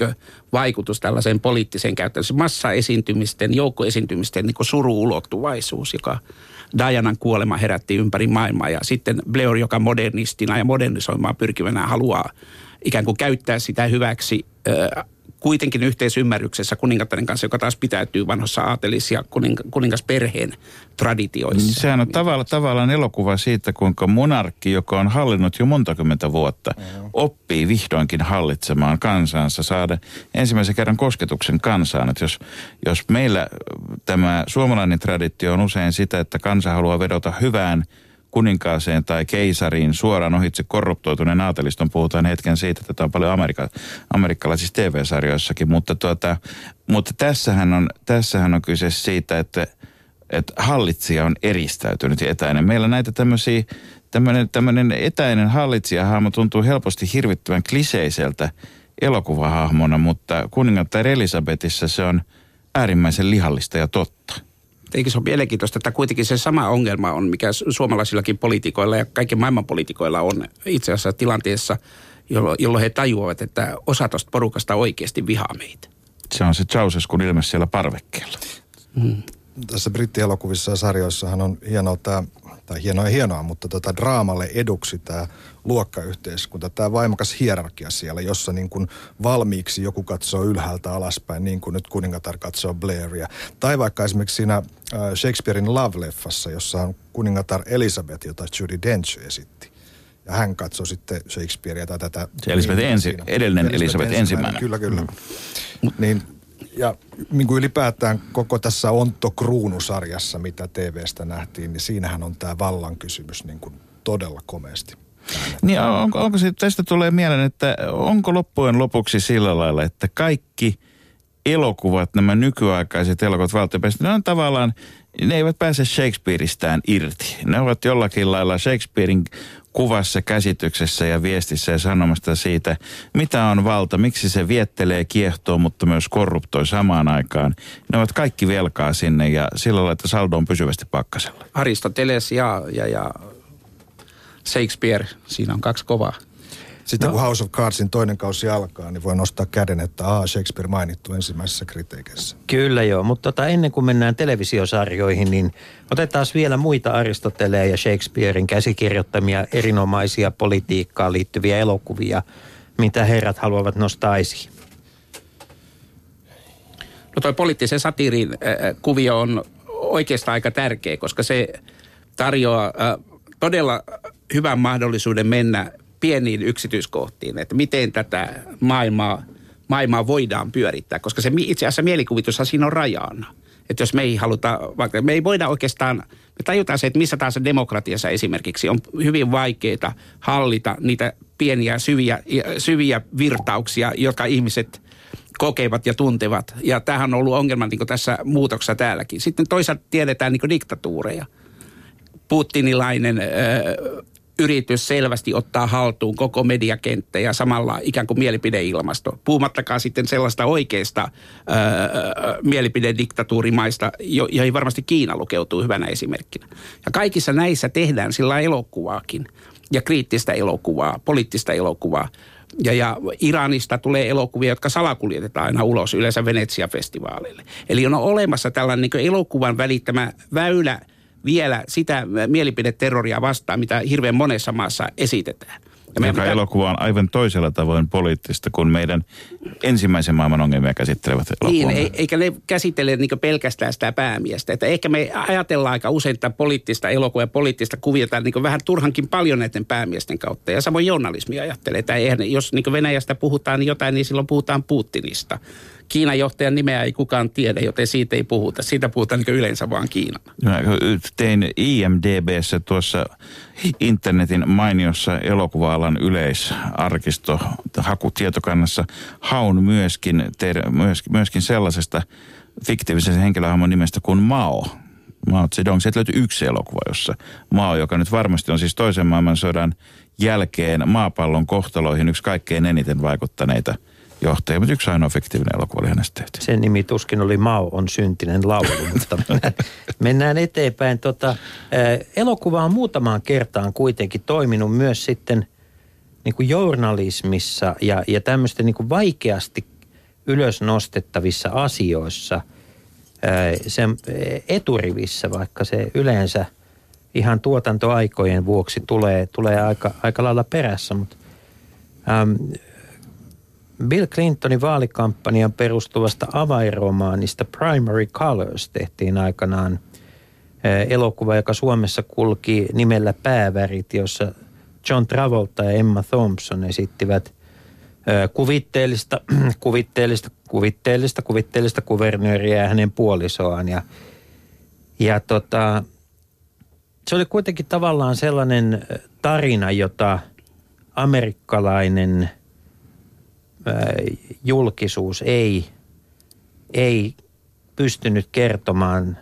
S7: vaikutus tällaiseen poliittiseen käyttöön. Massaesiintymisten, joukkoesiintymisten niin suruulottuvaisuus, joka Dianan kuolema herätti ympäri maailmaa ja sitten Blair, joka modernistina ja modernisoimaan pyrkivänä haluaa ikään kuin käyttää sitä hyväksi ö, kuitenkin yhteisymmärryksessä kuningattaren kanssa, joka taas pitäytyy vanhossa aatelis- ja kuning- kuningasperheen traditioissa.
S4: Niin sehän on tavalla, tavallaan elokuva siitä, kuinka monarkki, joka on hallinnut jo monta kymmentä vuotta, oppii vihdoinkin hallitsemaan kansansa, saada ensimmäisen kerran kosketuksen kansaan. Että jos, jos meillä tämä suomalainen traditio on usein sitä, että kansa haluaa vedota hyvään kuninkaaseen tai keisariin suoraan ohitse korruptoituneen aateliston. Puhutaan hetken siitä, että tämä on paljon Amerika, amerikkalaisissa TV-sarjoissakin, mutta, tuota, mutta tässähän, on, tässähän on kyse siitä, että, että hallitsija on eristäytynyt ja etäinen. Meillä näitä tämmöisiä, tämmöinen, tämmöinen etäinen hallitsijahahmo tuntuu helposti hirvittävän kliseiseltä elokuvahahmona, mutta kuningattaja Elisabetissa se on äärimmäisen lihallista ja totta.
S7: Eikö se ole mielenkiintoista, että kuitenkin se sama ongelma on, mikä su- suomalaisillakin poliitikoilla ja kaikkien maailman poliitikoilla on itse asiassa tilanteessa, jolloin, jolloin he tajuavat, että osa tuosta porukasta oikeasti vihaa meitä.
S4: Se on se Ceausescun ilme siellä parvekkeella.
S6: tässä brittielokuvissa ja sarjoissahan on hienoa tämä, tai hienoa ja hienoa, mutta tota draamalle eduksi tämä luokkayhteiskunta, tämä voimakas hierarkia siellä, jossa niin kuin valmiiksi joku katsoo ylhäältä alaspäin, niin kuin nyt kuningatar katsoo Blairia. Tai vaikka esimerkiksi siinä äh, Shakespearein Love-leffassa, jossa on kuningatar Elizabeth, jota Judy Dench esitti. Ja hän katsoi sitten Shakespearea tai tätä...
S4: Se Elisabeth ensi-
S6: siinä.
S4: edellinen Elisabeth ensimmäinen.
S6: Kyllä, kyllä. Mm. Niin, ja niin kuin ylipäätään koko tässä Ontto Kruunu-sarjassa, mitä TVstä nähtiin, niin siinähän on tämä vallan kysymys niin kuin todella komeasti.
S4: Niin onko, onko se, tästä tulee mieleen, että onko loppujen lopuksi sillä lailla, että kaikki elokuvat, nämä nykyaikaiset elokuvat valtiopäistä, ne on tavallaan, ne eivät pääse Shakespeareistään irti. Ne ovat jollakin lailla Shakespearein kuvassa, käsityksessä ja viestissä ja sanomasta siitä, mitä on valta, miksi se viettelee, kiehtoo, mutta myös korruptoi samaan aikaan. Ne ovat kaikki velkaa sinne ja sillä lailla, että saldo on pysyvästi pakkasella.
S7: Aristoteles ja, ja, ja Shakespeare, siinä on kaksi kovaa.
S6: Sitten no. kun House of Cardsin toinen kausi alkaa, niin voi nostaa käden, että aa, Shakespeare mainittu ensimmäisessä kritiikissä.
S5: Kyllä joo, mutta tota, ennen kuin mennään televisiosarjoihin, niin otetaan vielä muita Aristotelea ja Shakespearein käsikirjoittamia erinomaisia politiikkaan liittyviä elokuvia, mitä herrat haluavat nostaa esiin.
S7: No toi poliittisen satiirin äh, kuvio on oikeastaan aika tärkeä, koska se tarjoaa äh, todella hyvän mahdollisuuden mennä pieniin yksityiskohtiin, että miten tätä maailmaa, maailmaa voidaan pyörittää, koska se itse asiassa mielikuvitushan siinä on rajana. Että jos me ei haluta, vaikka me ei voida oikeastaan, me tajutaan se, että missä tahansa demokratiassa esimerkiksi on hyvin vaikeaa hallita niitä pieniä syviä, syviä virtauksia, jotka ihmiset kokevat ja tuntevat. Ja tämähän on ollut ongelma niin tässä muutoksessa täälläkin. Sitten toisaalta tiedetään niin diktatuureja. Putinilainen yritys selvästi ottaa haltuun koko mediakenttä ja samalla ikään kuin mielipideilmasto. Puhumattakaan sitten sellaista oikeista ö, mielipidediktatuurimaista, jo, joihin varmasti Kiina lukeutuu hyvänä esimerkkinä. Ja kaikissa näissä tehdään sillä elokuvaakin ja kriittistä elokuvaa, poliittista elokuvaa. Ja, ja Iranista tulee elokuvia, jotka salakuljetetaan aina ulos yleensä Venetsia-festivaaleille. Eli on olemassa tällainen niin elokuvan välittämä väylä vielä sitä mielipideterroria vastaan, mitä hirveän monessa maassa esitetään. Ja
S4: Joka
S7: pitää-
S4: elokuva on aivan toisella tavoin poliittista kuin meidän ensimmäisen maailman ongelmia käsittelevät
S7: Niin,
S4: elokuvat.
S7: ei, eikä ne käsittele niin pelkästään sitä päämiestä. Että ehkä me ajatellaan aika usein tätä poliittista elokuvaa ja poliittista kuviota niin vähän turhankin paljon näiden päämiesten kautta. Ja samoin journalismi ajattelee, että eihän, jos niin Venäjästä puhutaan niin jotain, niin silloin puhutaan Putinista. Kiinan johtajan nimeä ei kukaan tiedä, joten siitä ei puhuta. Siitä puhutaan niin yleensä vaan Kiinana.
S4: Mä tein IMDBssä tuossa internetin mainiossa elokuva-alan yleisarkisto hakutietokannassa haun myöskin, ter, myöskin, myöskin sellaisesta fiktiivisen henkilöhahmon nimestä kuin Mao. Mao Zedong. Sieltä löytyy yksi elokuva, jossa Mao, joka nyt varmasti on siis toisen maailmansodan jälkeen maapallon kohtaloihin yksi kaikkein eniten vaikuttaneita johtajia, mutta yksi ainoa fiktiivinen elokuva oli hänestä tehty.
S5: Sen nimi tuskin oli Mao on syntinen laulu, mutta mennään eteenpäin. Tota, elokuva on muutamaan kertaan kuitenkin toiminut myös sitten niin kuin journalismissa ja, ja tämmöisten niin kuin vaikeasti ylös nostettavissa asioissa sen eturivissä, vaikka se yleensä ihan tuotantoaikojen vuoksi tulee, tulee aika, aika lailla perässä, mutta Bill Clintonin vaalikampanjan perustuvasta avainromaanista Primary Colors tehtiin aikanaan eh, elokuva, joka Suomessa kulki nimellä Päävärit, jossa John Travolta ja Emma Thompson esittivät eh, kuvitteellista, kuvitteellista, kuvitteellista, kuvitteellista kuvernööriä ja hänen puolisoaan. Ja, ja tota, se oli kuitenkin tavallaan sellainen eh, tarina, jota amerikkalainen – julkisuus ei, ei pystynyt kertomaan,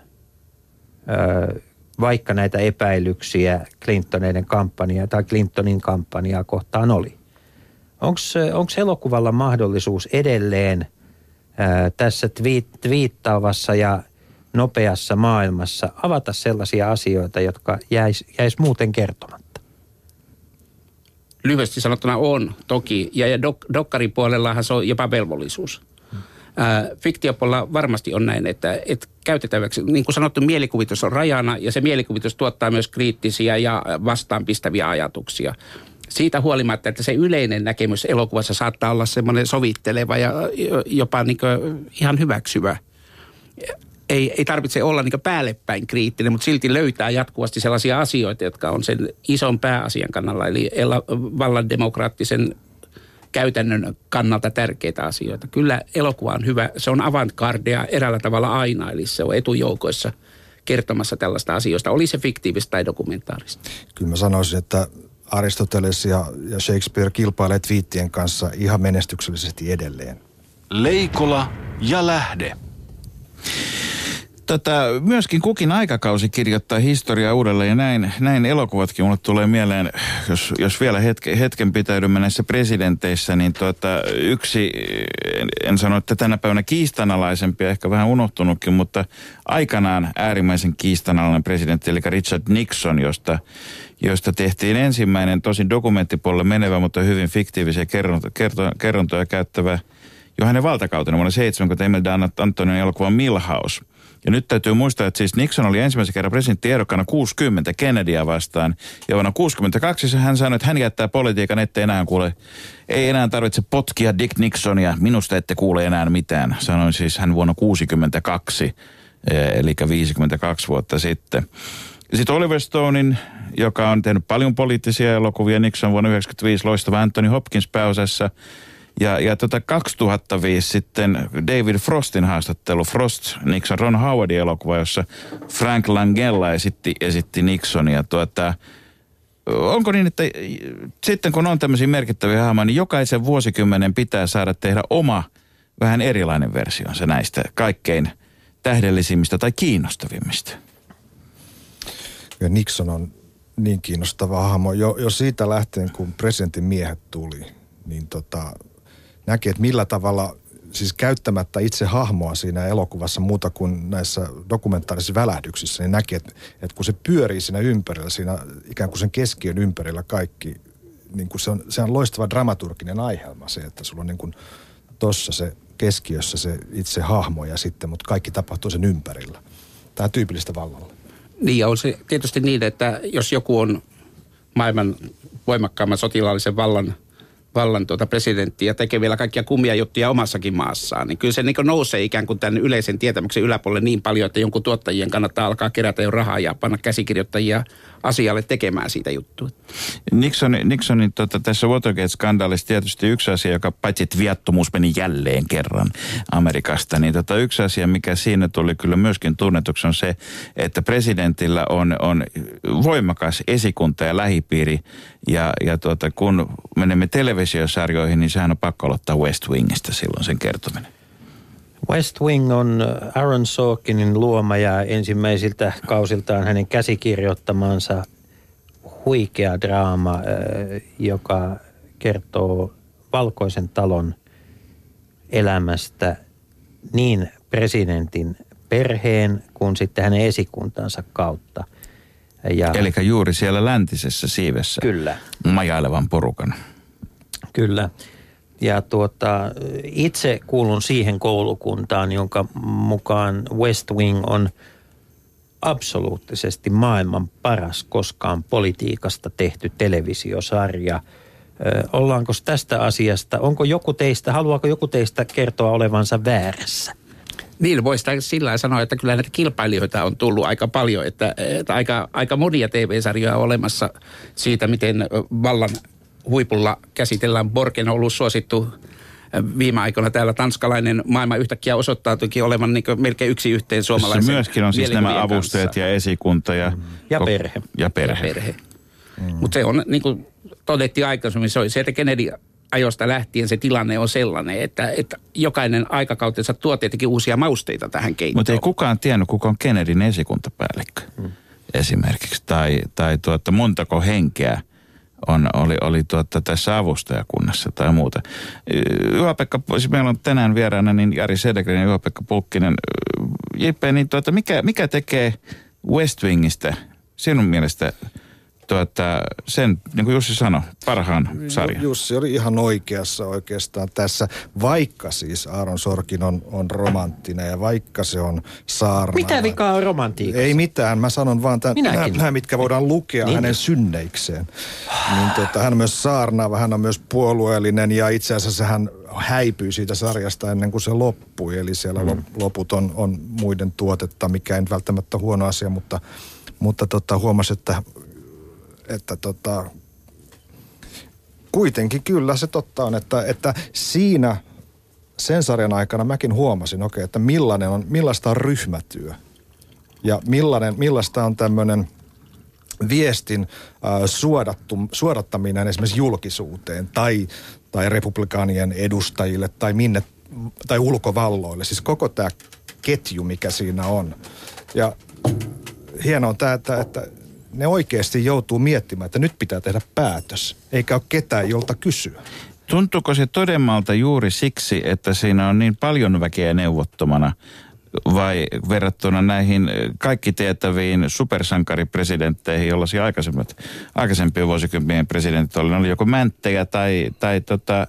S5: vaikka näitä epäilyksiä Clintoneiden kampanjaa tai Clintonin kampanjaa kohtaan oli. Onko elokuvalla mahdollisuus edelleen ää, tässä twiit, twiittaavassa ja nopeassa maailmassa avata sellaisia asioita, jotka jäis, jäis muuten kertomatta?
S7: Lyhyesti sanottuna on toki, ja, ja dok, dokkarin puolellahan se on jopa velvollisuus. Fiktiopuolella varmasti on näin, että, että käytettäväksi, niin kuin sanottu, mielikuvitus on rajana, ja se mielikuvitus tuottaa myös kriittisiä ja vastaanpistäviä ajatuksia. Siitä huolimatta, että se yleinen näkemys elokuvassa saattaa olla semmoinen sovitteleva ja jopa niin ihan hyväksyvä ei, ei tarvitse olla niin päällepäin kriittinen, mutta silti löytää jatkuvasti sellaisia asioita, jotka on sen ison pääasian kannalla, eli vallan demokraattisen käytännön kannalta tärkeitä asioita. Kyllä elokuva on hyvä, se on avantgardea eräällä tavalla aina, eli se on etujoukoissa kertomassa tällaista asioista, oli se fiktiivistä tai dokumentaarista.
S6: Kyllä mä sanoisin, että Aristoteles ja, ja Shakespeare kilpailee twiittien kanssa ihan menestyksellisesti edelleen.
S2: Leikola ja lähde.
S4: Tota, myöskin kukin aikakausi kirjoittaa historiaa uudelleen ja näin, näin elokuvatkin mulle tulee mieleen, jos, jos vielä hetke, hetken pitäydymme näissä presidenteissä, niin tota, yksi, en, sano, että tänä päivänä kiistanalaisempi, ehkä vähän unohtunutkin, mutta aikanaan äärimmäisen kiistanalainen presidentti, eli Richard Nixon, josta, josta tehtiin ensimmäinen tosin dokumenttipuolelle menevä, mutta hyvin fiktiivisiä kerrontoja, kerrontoja käyttävä jo hänen valtakautena vuonna 70 Emil Antonion elokuva Milhouse. Ja nyt täytyy muistaa, että siis Nixon oli ensimmäisen kerran presidenttiehdokkaana 60 Kennedyä vastaan. Ja vuonna 62 hän sanoi, että hän jättää politiikan, ettei enää kuule, ei enää tarvitse potkia Dick Nixonia, minusta ette kuule enää mitään. Sanoin siis hän vuonna 62, eli 52 vuotta sitten. Sitten Oliver Stonein, joka on tehnyt paljon poliittisia elokuvia, Nixon vuonna 1995 loistava Anthony Hopkins pääosassa. Ja, ja tota 2005 sitten David Frostin haastattelu, Frost, Nixon, Ron Howardin elokuva, jossa Frank Langella esitti, esitti Nixonia. Tuota, onko niin, että sitten kun on tämmöisiä merkittäviä hahmoja, niin jokaisen vuosikymmenen pitää saada tehdä oma vähän erilainen versionsa näistä kaikkein tähdellisimmistä tai kiinnostavimmista?
S6: Ja Nixon on niin kiinnostava hahmo. Jo, jo siitä lähtien, kun presidentin miehet tuli, niin tota, näki, että millä tavalla, siis käyttämättä itse hahmoa siinä elokuvassa muuta kuin näissä dokumentaarisissa välähdyksissä, niin näki, että, että kun se pyörii siinä ympärillä, siinä ikään kuin sen keskiön ympärillä kaikki, niin kuin se, on, se on loistava dramaturginen aihelma se, että sulla on niin kuin tossa se keskiössä se itse hahmo ja sitten, mutta kaikki tapahtuu sen ympärillä. Tämä tyypillistä vallalle.
S7: Niin ja on se tietysti niin, että jos joku on maailman voimakkaamman sotilaallisen vallan vallan tuota presidenttiä ja tekee vielä kaikkia kummia juttuja omassakin maassaan, niin kyllä se niin nousee ikään kuin tänne yleisen tietämyksen yläpuolelle niin paljon, että jonkun tuottajien kannattaa alkaa kerätä jo rahaa ja panna käsikirjoittajia asialle tekemään siitä juttua.
S4: Nixonin, Nixonin tota, tässä Watergate-skandaalissa tietysti yksi asia, joka paitsi että viattomuus meni jälleen kerran Amerikasta, niin tota, yksi asia, mikä siinä tuli kyllä myöskin tunnetuksi on se, että presidentillä on, on voimakas esikunta ja lähipiiri ja, ja tuota, kun menemme televisiosarjoihin, niin sehän on pakko aloittaa West Wingistä silloin sen kertominen.
S5: West Wing on Aaron Sorkinin luoma ja ensimmäisiltä kausiltaan hänen käsikirjoittamansa huikea draama, äh, joka kertoo valkoisen talon elämästä niin presidentin perheen kuin sitten hänen esikuntansa kautta.
S4: Ja, Eli juuri siellä läntisessä siivessä
S5: kyllä.
S4: majailevan porukan.
S5: Kyllä. Ja tuota, itse kuulun siihen koulukuntaan, jonka mukaan West Wing on absoluuttisesti maailman paras koskaan politiikasta tehty televisiosarja. Ö, ollaanko tästä asiasta, onko joku teistä, haluaako joku teistä kertoa olevansa väärässä?
S7: Niin, voisi sillä sanoa, että kyllä näitä kilpailijoita on tullut aika paljon, että, että aika, aika monia TV-sarjoja on olemassa siitä, miten vallan huipulla käsitellään. Borgen on ollut suosittu äh, viime aikoina täällä tanskalainen maailma yhtäkkiä osoittautuikin olevan niin melkein yksi yhteen suomalaisen
S4: Se myöskin on siis nämä avustajat kanssa. ja esikunta ja, mm.
S5: ja perhe.
S4: Ja perhe.
S7: Ja perhe. Mm. Mutta se on, niin kuin todettiin aikaisemmin, se oli se, että Kennedy ajosta lähtien se tilanne on sellainen, että, että jokainen aikakautensa tuo tietenkin uusia mausteita tähän keittoon.
S4: Mutta ei kukaan tiennyt, kuka on Kennedyn esikuntapäällikkö mm. esimerkiksi. Tai, tai tuota, montako henkeä on, oli, oli tuota, tässä avustajakunnassa tai muuta. Juha-Pekka, meillä on tänään vieraana niin Jari Sedegren ja Juha-Pekka Pulkkinen. Jippe, niin tuota, mikä, mikä tekee West Wingistä sinun mielestä tuota, sen, niin kuin Jussi sanoi, parhaan sarjan.
S6: Jussi oli ihan oikeassa oikeastaan tässä, vaikka siis Aaron Sorkin on, on romanttinen ja vaikka se on saarna.
S5: Mitä vikaa on romantiikassa?
S6: Ei mitään, mä sanon vaan tämän, nämä, mitkä voidaan lukea niin. hänen synneikseen. Niin tota, hän on myös saarnaava, hän on myös puolueellinen ja itse asiassa hän häipyy siitä sarjasta ennen kuin se loppui. Eli siellä mm. loput on, on muiden tuotetta, mikä ei välttämättä huono asia, mutta, mutta tota, huomasi, että että tota, kuitenkin kyllä se totta on, että, että siinä sen sarjan aikana mäkin huomasin, okay, että millainen on, millaista on ryhmätyö ja millainen, millaista on tämmöinen viestin äh, suodattu, suodattaminen esimerkiksi julkisuuteen tai, tai republikaanien edustajille tai minne tai ulkovalloille. Siis koko tämä ketju, mikä siinä on. Ja hienoa on tämä, että, että ne oikeasti joutuu miettimään, että nyt pitää tehdä päätös, eikä ole ketään, jolta kysyä.
S4: Tuntuuko se todemmalta juuri siksi, että siinä on niin paljon väkeä neuvottomana vai verrattuna näihin kaikki tietäviin supersankaripresidentteihin, jollaisia aikaisemmat, aikaisempien vuosikymmenien presidentit oli, ne oli joko mänttejä tai, tai tota,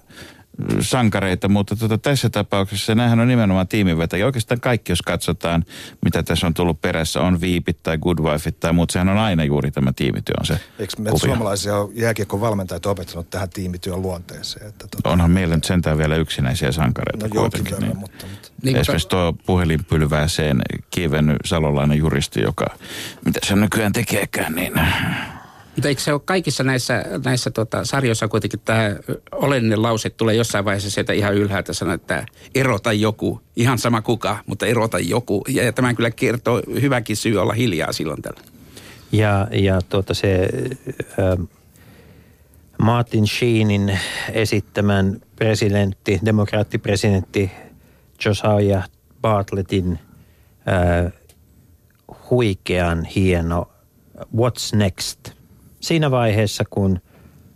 S4: sankareita, mutta tuota, tässä tapauksessa nämähän on nimenomaan tiimivetäjä. Oikeastaan kaikki, jos katsotaan, mitä tässä on tullut perässä, on viipit tai good wife tai muut, sehän on aina juuri tämä tiimityö on se
S6: Eikö me suomalaisia jääkiekko valmentajat opettanut tähän tiimityön luonteeseen? Että
S4: tuota... Onhan meillä nyt sentään vielä yksinäisiä sankareita
S6: no, kuitenkin. Verran, niin. Mutta, mutta...
S4: Niin, Esimerkiksi tuo puhelinpylvääseen kiivennyt salolainen juristi, joka, mitä se nykyään tekeekään, niin
S7: mutta eikö se ole kaikissa näissä, näissä tota, sarjoissa kuitenkin tämä oleellinen lause tulee jossain vaiheessa sieltä ihan ylhäältä sanoa, että erota joku, ihan sama kuka, mutta erota joku. Ja, ja tämän kyllä kertoo hyväkin syy olla hiljaa silloin tällä.
S5: Ja, ja tuota se äh, Martin Sheenin esittämän presidentti, demokraattipresidentti Josiah Bartlettin äh, huikean hieno What's Next – siinä vaiheessa, kun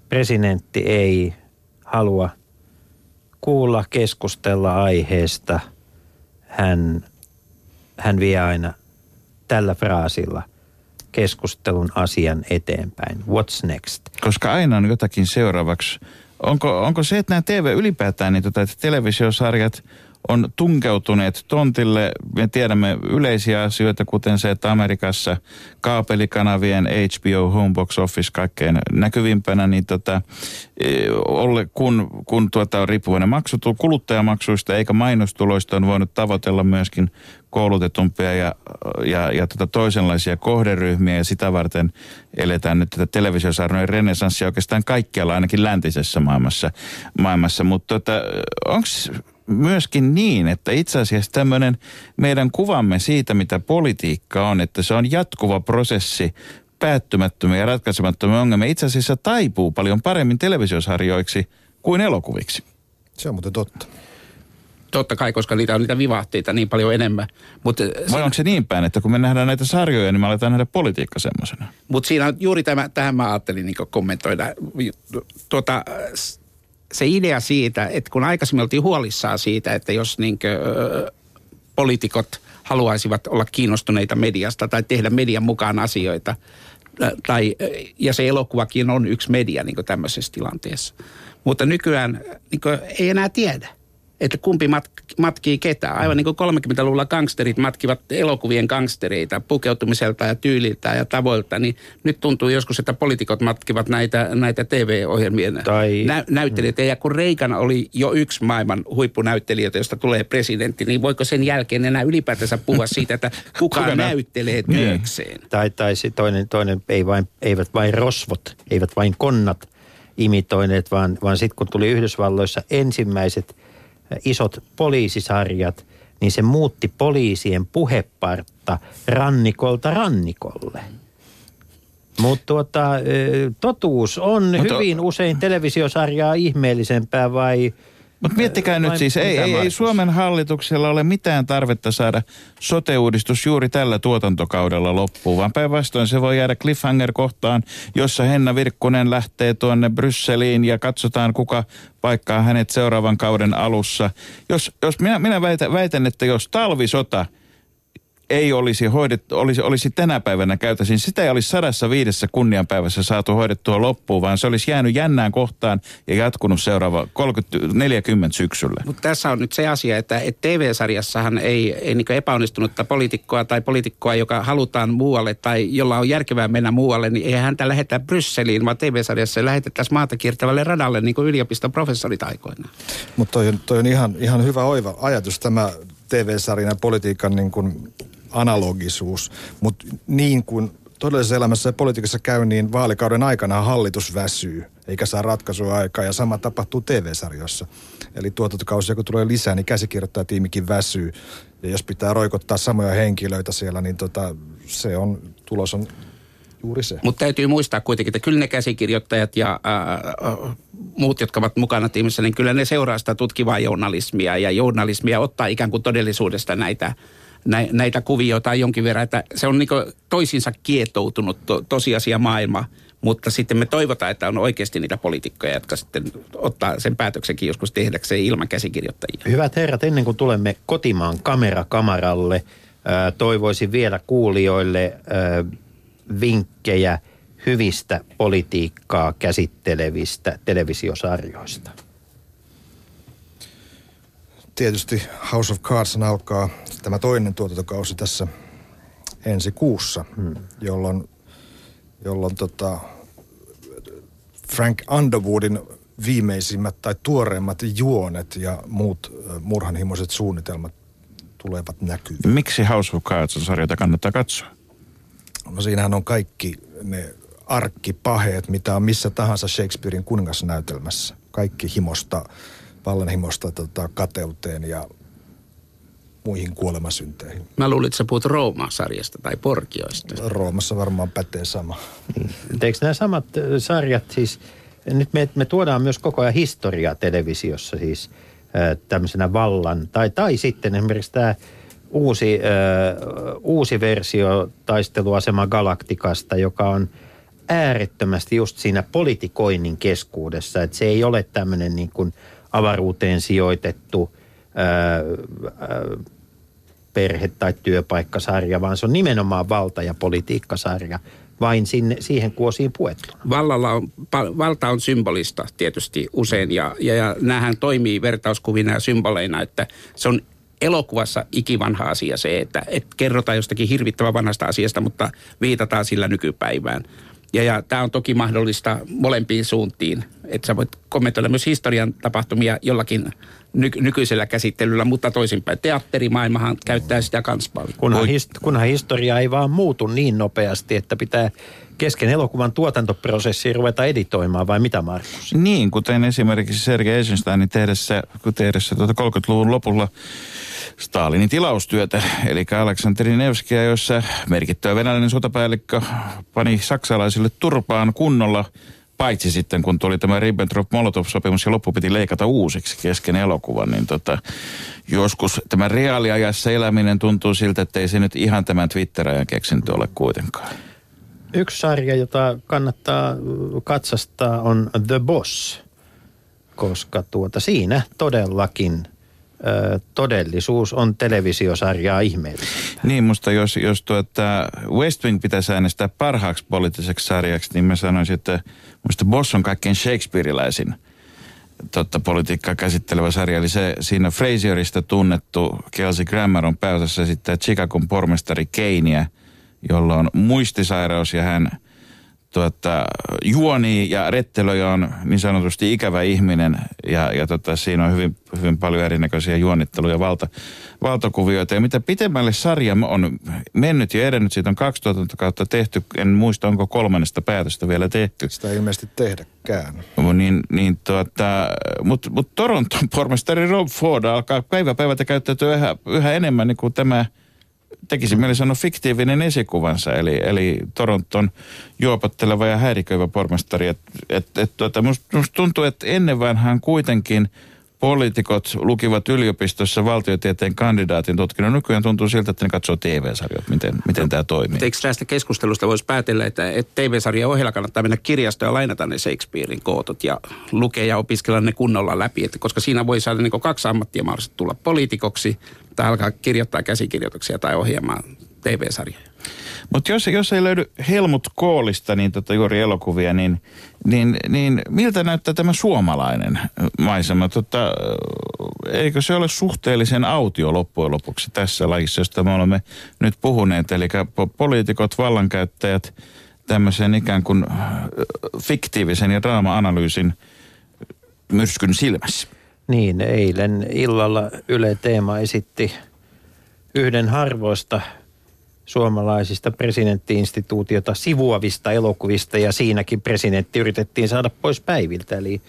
S5: presidentti ei halua kuulla, keskustella aiheesta, hän, hän vie aina tällä fraasilla keskustelun asian eteenpäin. What's next?
S4: Koska aina on jotakin seuraavaksi. Onko, onko se, että nämä TV ylipäätään, niin tota, että televisiosarjat on tunkeutuneet tontille. Me tiedämme yleisiä asioita, kuten se, että Amerikassa kaapelikanavien HBO, Homebox Office kaikkein näkyvimpänä, niin tota, e, kun, kun tuota on riippuvainen maksu, kuluttajamaksuista eikä mainostuloista on voinut tavoitella myöskin koulutetumpia ja, ja, ja tota toisenlaisia kohderyhmiä ja sitä varten eletään nyt tätä televisiosarjojen renesanssia oikeastaan kaikkialla, ainakin läntisessä maailmassa. maailmassa. Mutta tota, onko myöskin niin, että itse asiassa tämmöinen meidän kuvamme siitä, mitä politiikka on, että se on jatkuva prosessi, päättymättömiä ja ratkaisemattomia ongelmia, itse asiassa taipuu paljon paremmin televisiosarjoiksi kuin elokuviksi.
S6: Se on muuten totta.
S7: Totta kai, koska niitä on niitä vivahteita niin paljon enemmän. Mut
S4: Vai siinä, onko se niin päin, että kun me nähdään näitä sarjoja, niin me aletaan nähdä politiikka semmoisena?
S7: Mutta siinä on juuri tämä, tähän mä ajattelin niin kommentoida. Tuota, se idea siitä, että kun aikaisemmin oltiin huolissaan siitä, että jos niin kuin, poliitikot haluaisivat olla kiinnostuneita mediasta tai tehdä median mukaan asioita, tai, ja se elokuvakin on yksi media niin tämmöisessä tilanteessa. Mutta nykyään niin ei enää tiedä että kumpi mat- matkii ketään. Aivan niin kuin 30-luvulla gangsterit matkivat elokuvien gangstereita pukeutumiselta ja tyyliltä ja tavoilta, niin nyt tuntuu joskus, että poliitikot matkivat näitä, näitä TV-ohjelmien tai... nä- näyttelijöitä. Ja kun Reikan oli jo yksi maailman huippunäyttelijöitä, josta tulee presidentti, niin voiko sen jälkeen enää ylipäätänsä puhua siitä, että kuka, kuka näyttelee niin. työkseen?
S5: Tai, tai se toinen, toinen ei vain, eivät vain rosvot, eivät vain konnat imitoineet, vaan, vaan sitten kun tuli Yhdysvalloissa ensimmäiset – isot poliisisarjat, niin se muutti poliisien puhepartta rannikolta rannikolle. Mutta tuota, totuus on Mutta, hyvin usein televisiosarjaa ihmeellisempää vai
S4: mutta miettikää nyt siis, ei, ei, ei Suomen hallituksella ole mitään tarvetta saada sote-uudistus juuri tällä tuotantokaudella loppuun, vaan päinvastoin se voi jäädä cliffhanger-kohtaan, jossa Henna Virkkunen lähtee tuonne Brysseliin ja katsotaan kuka paikkaa hänet seuraavan kauden alussa. Jos, jos minä, minä väitän, väitän, että jos talvisota – ei olisi, hoidettu, olisi, olisi tänä päivänä käytäisiin, sitä ei olisi sadassa viidessä kunnianpäivässä saatu hoidettua loppuun, vaan se olisi jäänyt jännään kohtaan ja jatkunut seuraava 30, 40 syksyllä.
S7: Mutta tässä on nyt se asia, että, että TV-sarjassahan ei, ei niin epäonnistunutta poliitikkoa tai poliitikkoa, joka halutaan muualle tai jolla on järkevää mennä muualle, niin ei häntä lähetä Brysseliin, vaan TV-sarjassa lähetettäisiin maata kiertävälle radalle, niin kuin yliopiston professorit aikoinaan.
S6: Mutta toi, toi on ihan, ihan hyvä oiva ajatus tämä TV-sarjan ja politiikan niin kuin analogisuus, mutta niin kuin todellisessa elämässä ja politiikassa käy, niin vaalikauden aikana hallitus väsyy, eikä saa ratkaisua aikaa, ja sama tapahtuu TV-sarjoissa. Eli tuotantokausia kun tulee lisää, niin käsikirjoittaja tiimikin väsyy, ja jos pitää roikottaa samoja henkilöitä siellä, niin tota, se on, tulos on juuri se.
S7: Mutta täytyy muistaa kuitenkin, että kyllä ne käsikirjoittajat ja ää, muut, jotka ovat mukana tiimissä, niin kyllä ne seuraa sitä tutkivaa journalismia, ja journalismia ottaa ikään kuin todellisuudesta näitä näitä kuvioita jonkin verran, että se on niin toisinsa kietoutunut to, tosiasia maailma, mutta sitten me toivotaan, että on oikeasti niitä poliitikkoja, jotka sitten ottaa sen päätöksenkin joskus tehdäkseen ilman käsikirjoittajia.
S5: Hyvät herrat, ennen kuin tulemme kotimaan kamerakamaralle, toivoisin vielä kuulijoille vinkkejä hyvistä politiikkaa käsittelevistä televisiosarjoista
S6: tietysti House of Cards alkaa tämä toinen tuotantokausi tässä ensi kuussa, hmm. jolloin, jolloin tota Frank Underwoodin viimeisimmät tai tuoreimmat juonet ja muut murhanhimoiset suunnitelmat tulevat näkyviin.
S4: Miksi House of Cards on sarjata kannattaa katsoa?
S6: No siinähän on kaikki ne arkkipaheet, mitä on missä tahansa Shakespearein kuningasnäytelmässä. Kaikki himosta vallanhimosta tota, kateuteen ja muihin kuolemasynteihin.
S7: Mä luulin, että sä puhut Rooma-sarjasta tai Porkioista.
S6: Roomassa varmaan pätee sama.
S5: Niin. Eikö nämä samat sarjat siis, nyt me, me tuodaan myös koko ajan historiaa televisiossa siis tämmöisenä vallan, tai, tai sitten esimerkiksi tämä uusi, äh, uusi versio taisteluasema Galaktikasta, joka on äärettömästi just siinä politikoinnin keskuudessa, että se ei ole tämmöinen niin kuin – avaruuteen sijoitettu perhe- tai työpaikkasarja, vaan se on nimenomaan valta- ja politiikkasarja vain sinne, siihen kuosiin puettuna.
S7: Vallalla on, valta on symbolista tietysti usein ja, ja, ja näähän toimii vertauskuvina ja symboleina, että se on elokuvassa ikivanha asia se, että, että kerrotaan jostakin hirvittävän vanhasta asiasta, mutta viitataan sillä nykypäivään. Ja, ja tämä on toki mahdollista molempiin suuntiin, että sä voit kommentoida myös historian tapahtumia jollakin ny- nykyisellä käsittelyllä, mutta toisinpäin. Teatterimaailmahan käyttää sitä kans paljon.
S5: Kunhan, hist- kunhan historia ei vaan muutu niin nopeasti, että pitää kesken elokuvan tuotantoprosessi ruveta editoimaan, vai mitä Markus?
S4: Niin, kuten esimerkiksi Sergei Eisensteinin tehdessä, tehdessä tuota 30-luvun lopulla Stalinin tilaustyötä, eli Aleksanteri Nevskia, jossa merkittävä venäläinen sotapäällikkö pani saksalaisille turpaan kunnolla, paitsi sitten kun tuli tämä Ribbentrop-Molotov-sopimus ja loppu piti leikata uusiksi kesken elokuvan, niin tota, joskus tämä reaaliajassa eläminen tuntuu siltä, että ei se nyt ihan tämän Twitter-ajan keksintö ole kuitenkaan.
S5: Yksi sarja, jota kannattaa katsastaa, on The Boss, koska tuota, siinä todellakin todellisuus on televisiosarjaa ihmeellistä.
S4: Niin, musta jos, jos tuota West Wing pitäisi äänestää parhaaksi poliittiseksi sarjaksi, niin mä sanoisin, että musta Boss on kaikkein Shakespeareläisin totta, politiikkaa käsittelevä sarja. Eli se siinä Fraserista tunnettu Kelsey Grammer on pääosassa esittää Chicagon pormestari Keinia, jolla on muistisairaus ja hän tuota, juoni ja rettelöi on niin sanotusti ikävä ihminen ja, ja tota, siinä on hyvin, hyvin paljon erinäköisiä juonitteluja valta, valtakuvioita. Ja mitä pitemmälle sarja on mennyt ja edennyt, siitä on 2000 kautta tehty, en muista onko kolmannesta päätöstä vielä tehty.
S6: Sitä ei ilmeisesti tehdäkään.
S4: Niin, niin tuota, mutta mut Toronton pormestari Rob Ford alkaa päivä päivältä käyttäytyä yhä, yhä enemmän niin kuin tämä tekisi mieli sanoa fiktiivinen esikuvansa, eli, eli Toronton juopotteleva ja häiriköivä pormestari. Et, et, et, tuota, musta, musta tuntuu, että ennen vanhaan kuitenkin poliitikot lukivat yliopistossa valtiotieteen kandidaatin tutkinnon. Nykyään tuntuu siltä, että ne katsoo TV-sarjat, miten, miten tämä toimii.
S7: Eikö tästä keskustelusta voisi päätellä, että, että TV-sarjan ohella kannattaa mennä kirjastoon ja lainata ne Shakespearein kootot ja lukea ja opiskella ne kunnolla läpi, että koska siinä voi saada niin kaksi ammattia mahdollisesti tulla poliitikoksi tai alkaa kirjoittaa käsikirjoituksia tai ohjaamaan TV-sarjoja.
S4: Mutta jos, jos ei löydy Helmut Koolista niin tota juuri elokuvia, niin, niin, niin miltä näyttää tämä suomalainen maisema? Tota, eikö se ole suhteellisen autio loppujen lopuksi tässä lajissa, josta me olemme nyt puhuneet? Eli po- poliitikot, vallankäyttäjät, tämmöisen ikään kuin fiktiivisen ja draama-analyysin myrskyn silmässä.
S5: Niin, eilen illalla Yle Teema esitti yhden harvoista suomalaisista presidenttiinstituutiota sivuavista elokuvista ja siinäkin presidentti yritettiin saada pois päiviltä, eli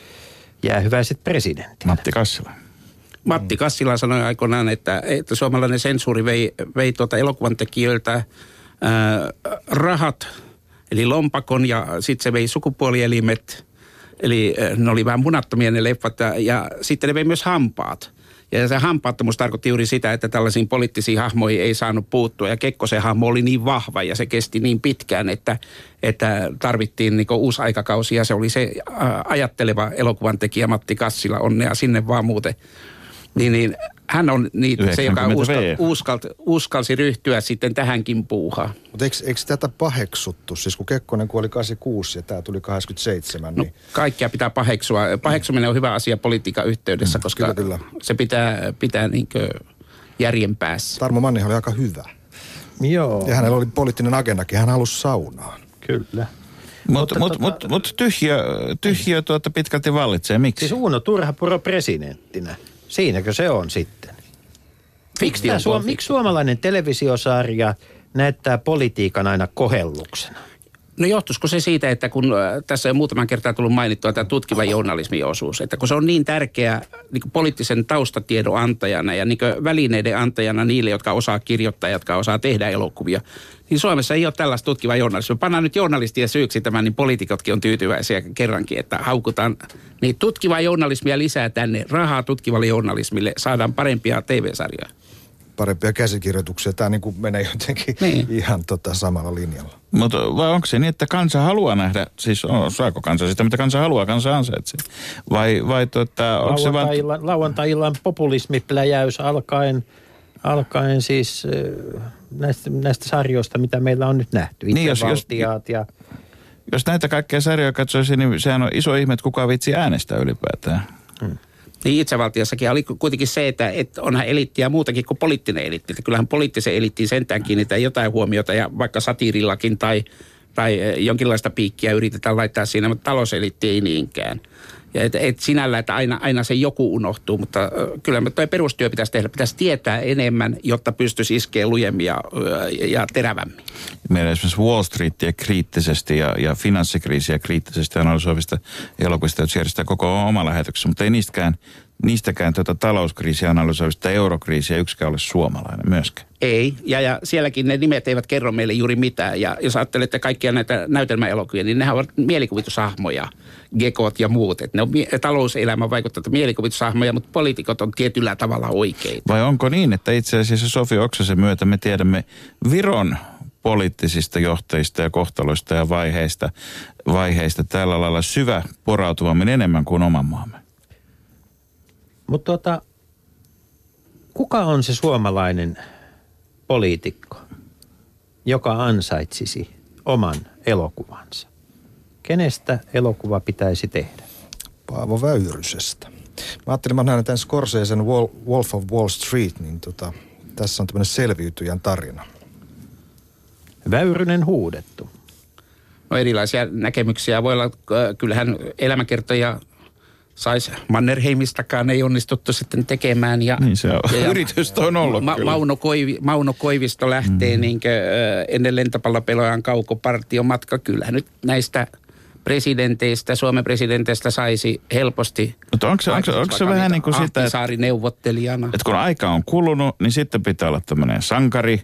S5: jäähyväiset presidentti.
S4: Matti Kassila.
S7: Matti Kassila sanoi aikoinaan, että, että suomalainen sensuuri vei, vei tuota elokuvan tekijöiltä ää, rahat, eli lompakon ja sitten se vei sukupuolielimet, eli ne oli vähän munattomia ne leffat ja, ja sitten ne vei myös hampaat. Ja se hampaattomuus tarkoitti juuri sitä, että tällaisiin poliittisiin hahmoihin ei saanut puuttua. Ja Kekkosen hahmo oli niin vahva ja se kesti niin pitkään, että, että tarvittiin niin uusi aikakausi. Ja se oli se ajatteleva elokuvan tekijä Matti Kassila, onnea sinne vaan muuten. Niin, niin hän on niitä, se, joka uskal, uskalti, uskalsi ryhtyä sitten tähänkin puuhaan.
S6: Mutta eikö, eikö tätä paheksuttu? Siis kun Kekkonen kuoli 86 ja tämä tuli 87,
S7: no,
S6: niin...
S7: Kaikkia pitää paheksua. Paheksuminen on hyvä asia politiikan yhteydessä, mm, koska kyllä, kyllä. se pitää, pitää niinkö järjen päässä.
S6: Tarmo Mannihan oli aika hyvä.
S5: Joo.
S6: Ja hänellä oli poliittinen agendakin, hän halusi saunaan.
S5: Kyllä.
S4: Mutta mut, mut, mut, mut tyhjö, tyhjö tuota pitkälti vallitsee. Miksi?
S5: Siis Uuno Turhapuro presidenttinä. Siinäkö se on sitten? Miksi, suom- miksi suomalainen televisiosarja näyttää politiikan aina kohelluksena?
S7: No johtuisiko se siitä, että kun tässä on muutaman kertaa tullut mainittua tämä tutkiva journalismin osuus, että kun se on niin tärkeä niin poliittisen taustatiedon antajana ja niin välineiden antajana niille, jotka osaa kirjoittaa, jotka osaa tehdä elokuvia, niin Suomessa ei ole tällaista tutkivaa journalismia. Pannaan nyt journalistien syyksi tämän, niin poliitikotkin on tyytyväisiä kerrankin, että haukutaan niin tutkivaa journalismia lisää tänne, rahaa tutkivalle journalismille, saadaan parempia TV-sarjoja
S6: parempia käsikirjoituksia. Tämä niin kuin menee jotenkin niin. ihan tota samalla linjalla.
S4: Mutta vai onko se niin, että kansa haluaa nähdä, siis on, saako kansa sitä, mitä kansa haluaa, kansa ansaitsee? Vai, vai tota, onko se vaan...
S5: Lauantai-illan populismipläjäys alkaen, alkaen siis näistä, näistä sarjoista, mitä meillä on nyt nähty.
S4: Niin, jos- jos-
S5: ja...
S4: Jos näitä kaikkia sarjoja katsoisi, niin sehän on iso ihme, että kuka vitsi äänestää ylipäätään.
S7: Niin itsevaltiossakin oli kuitenkin se, että, että onhan eliittiä muutakin kuin poliittinen eliitti. Että kyllähän poliittisen eliittiin sentään kiinnitetään jotain huomiota ja vaikka satiirillakin tai, tai eh, jonkinlaista piikkiä yritetään laittaa siinä, mutta talouseliitti ei niinkään. Ja et, et sinällä, että aina, aina se joku unohtuu, mutta kyllä me tuo perustyö pitäisi tehdä. Pitäisi tietää enemmän, jotta pystyisi iskeä lujemmin ja, ja terävämmin.
S4: Meillä esimerkiksi Wall Streetia kriittisesti ja, ja finanssikriisiä kriittisesti analysoivista elokuvista, jotka järjestää koko oma lähetyksessä, mutta ei niistäkään, niistäkään tuota talouskriisiä analysoivista eurokriisiä yksikään ole suomalainen myöskään.
S7: Ei, ja, ja sielläkin ne nimet eivät kerro meille juuri mitään. Ja jos ajattelette kaikkia näitä näytelmäelokuvia, niin nehän ovat mielikuvitushahmoja, gekot ja muut. Et ne on mie- talouselämän vaikuttavat mielikuvitushahmoja, mutta poliitikot on tietyllä tavalla oikeita.
S4: Vai onko niin, että itse asiassa Sofi Oksasen myötä me tiedämme Viron poliittisista johtajista ja kohtaloista ja vaiheista, vaiheista tällä lailla syvä porautuvammin enemmän kuin oman maamme?
S5: Mutta tota, kuka on se suomalainen poliitikko, joka ansaitsisi oman elokuvansa? Kenestä elokuva pitäisi tehdä?
S6: Paavo Väyrysestä. Mä ajattelin, mä näen tämän Scorsesen Wol- Wolf of Wall Street, niin tota, tässä on tämmöinen selviytyjän tarina.
S5: Väyrynen huudettu.
S7: No erilaisia näkemyksiä voi olla. ö, Kyllähän elämäkertoja saisi Mannerheimistakaan ei onnistuttu sitten tekemään. Ja,
S4: Niin se on. Yritystä on ollut kyllä.
S7: Mauno, Koivi, Mauno Koivisto lähtee mm. niin kuin, ö, ennen lentopallopelojan kaukopartion matka. Kyllähän nyt näistä presidenteistä, Suomen presidenteistä saisi helposti.
S4: Mutta onko se, onko, onko se vähän niin kuin sitä, että,
S7: neuvottelijana.
S4: että kun aika on kulunut, niin sitten pitää olla tämmöinen sankari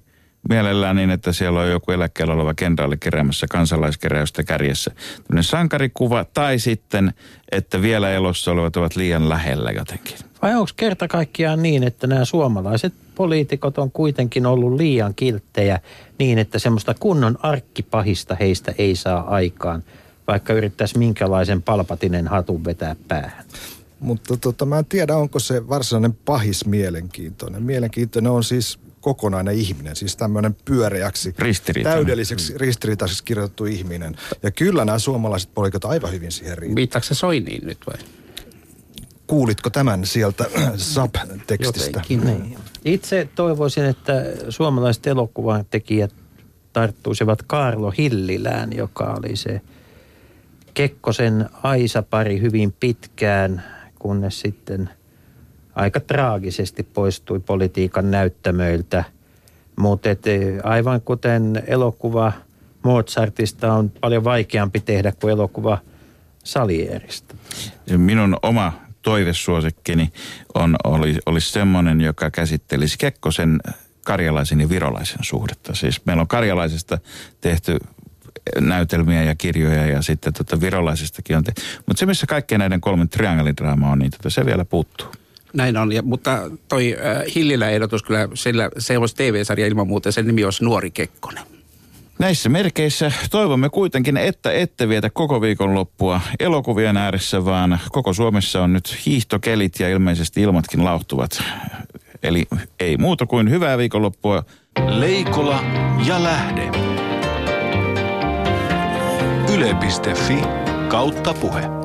S4: mielellään niin, että siellä on joku eläkkeellä oleva kenraali keräämässä kansalaiskeräystä kärjessä. Tämmöinen sankarikuva tai sitten, että vielä elossa olevat ovat liian lähellä jotenkin.
S5: Vai onko kerta kaikkiaan niin, että nämä suomalaiset poliitikot on kuitenkin ollut liian kilttejä niin, että semmoista kunnon arkkipahista heistä ei saa aikaan, vaikka yrittäisi minkälaisen palpatinen hatun vetää päähän?
S6: Mutta tota, mä en tiedä, onko se varsinainen pahis mielenkiintoinen. Mielenkiintoinen on siis kokonainen ihminen, siis tämmöinen pyöreäksi, täydelliseksi, ristiriitaiseksi kirjoitettu ihminen. Ja kyllä nämä suomalaiset poliikot aivan hyvin siihen riittävät.
S7: Viittaako se Soiniin nyt vai?
S6: Kuulitko tämän sieltä sub-tekstistä?
S5: Niin. Itse toivoisin, että suomalaiset elokuvan tekijät tarttuisivat Karlo Hillilään, joka oli se Kekkosen Aisa-pari hyvin pitkään, kunnes sitten aika traagisesti poistui politiikan näyttämöiltä. Mutta aivan kuten elokuva Mozartista on paljon vaikeampi tehdä kuin elokuva Salierista.
S4: Minun oma toivesuosikkini on, oli, olisi semmoinen, joka käsittelisi Kekkosen karjalaisen ja virolaisen suhdetta. Siis meillä on karjalaisesta tehty näytelmiä ja kirjoja ja sitten tota virolaisestakin on tehty. Mutta se, missä kaikkien näiden kolmen triangelidraama on, niin tota se vielä puuttuu.
S7: Näin on, ja, mutta toi äh, Hillilä ehdotus kyllä, sillä, se olisi TV-sarja ilman muuta, sen nimi olisi Nuori Kekkonen.
S4: Näissä merkeissä toivomme kuitenkin, että ette vietä koko viikonloppua elokuvien ääressä, vaan koko Suomessa on nyt hiihtokelit ja ilmeisesti ilmatkin lauhtuvat. Eli ei muuta kuin hyvää viikonloppua.
S2: Leikola ja lähde. Yle.fi kautta puhe.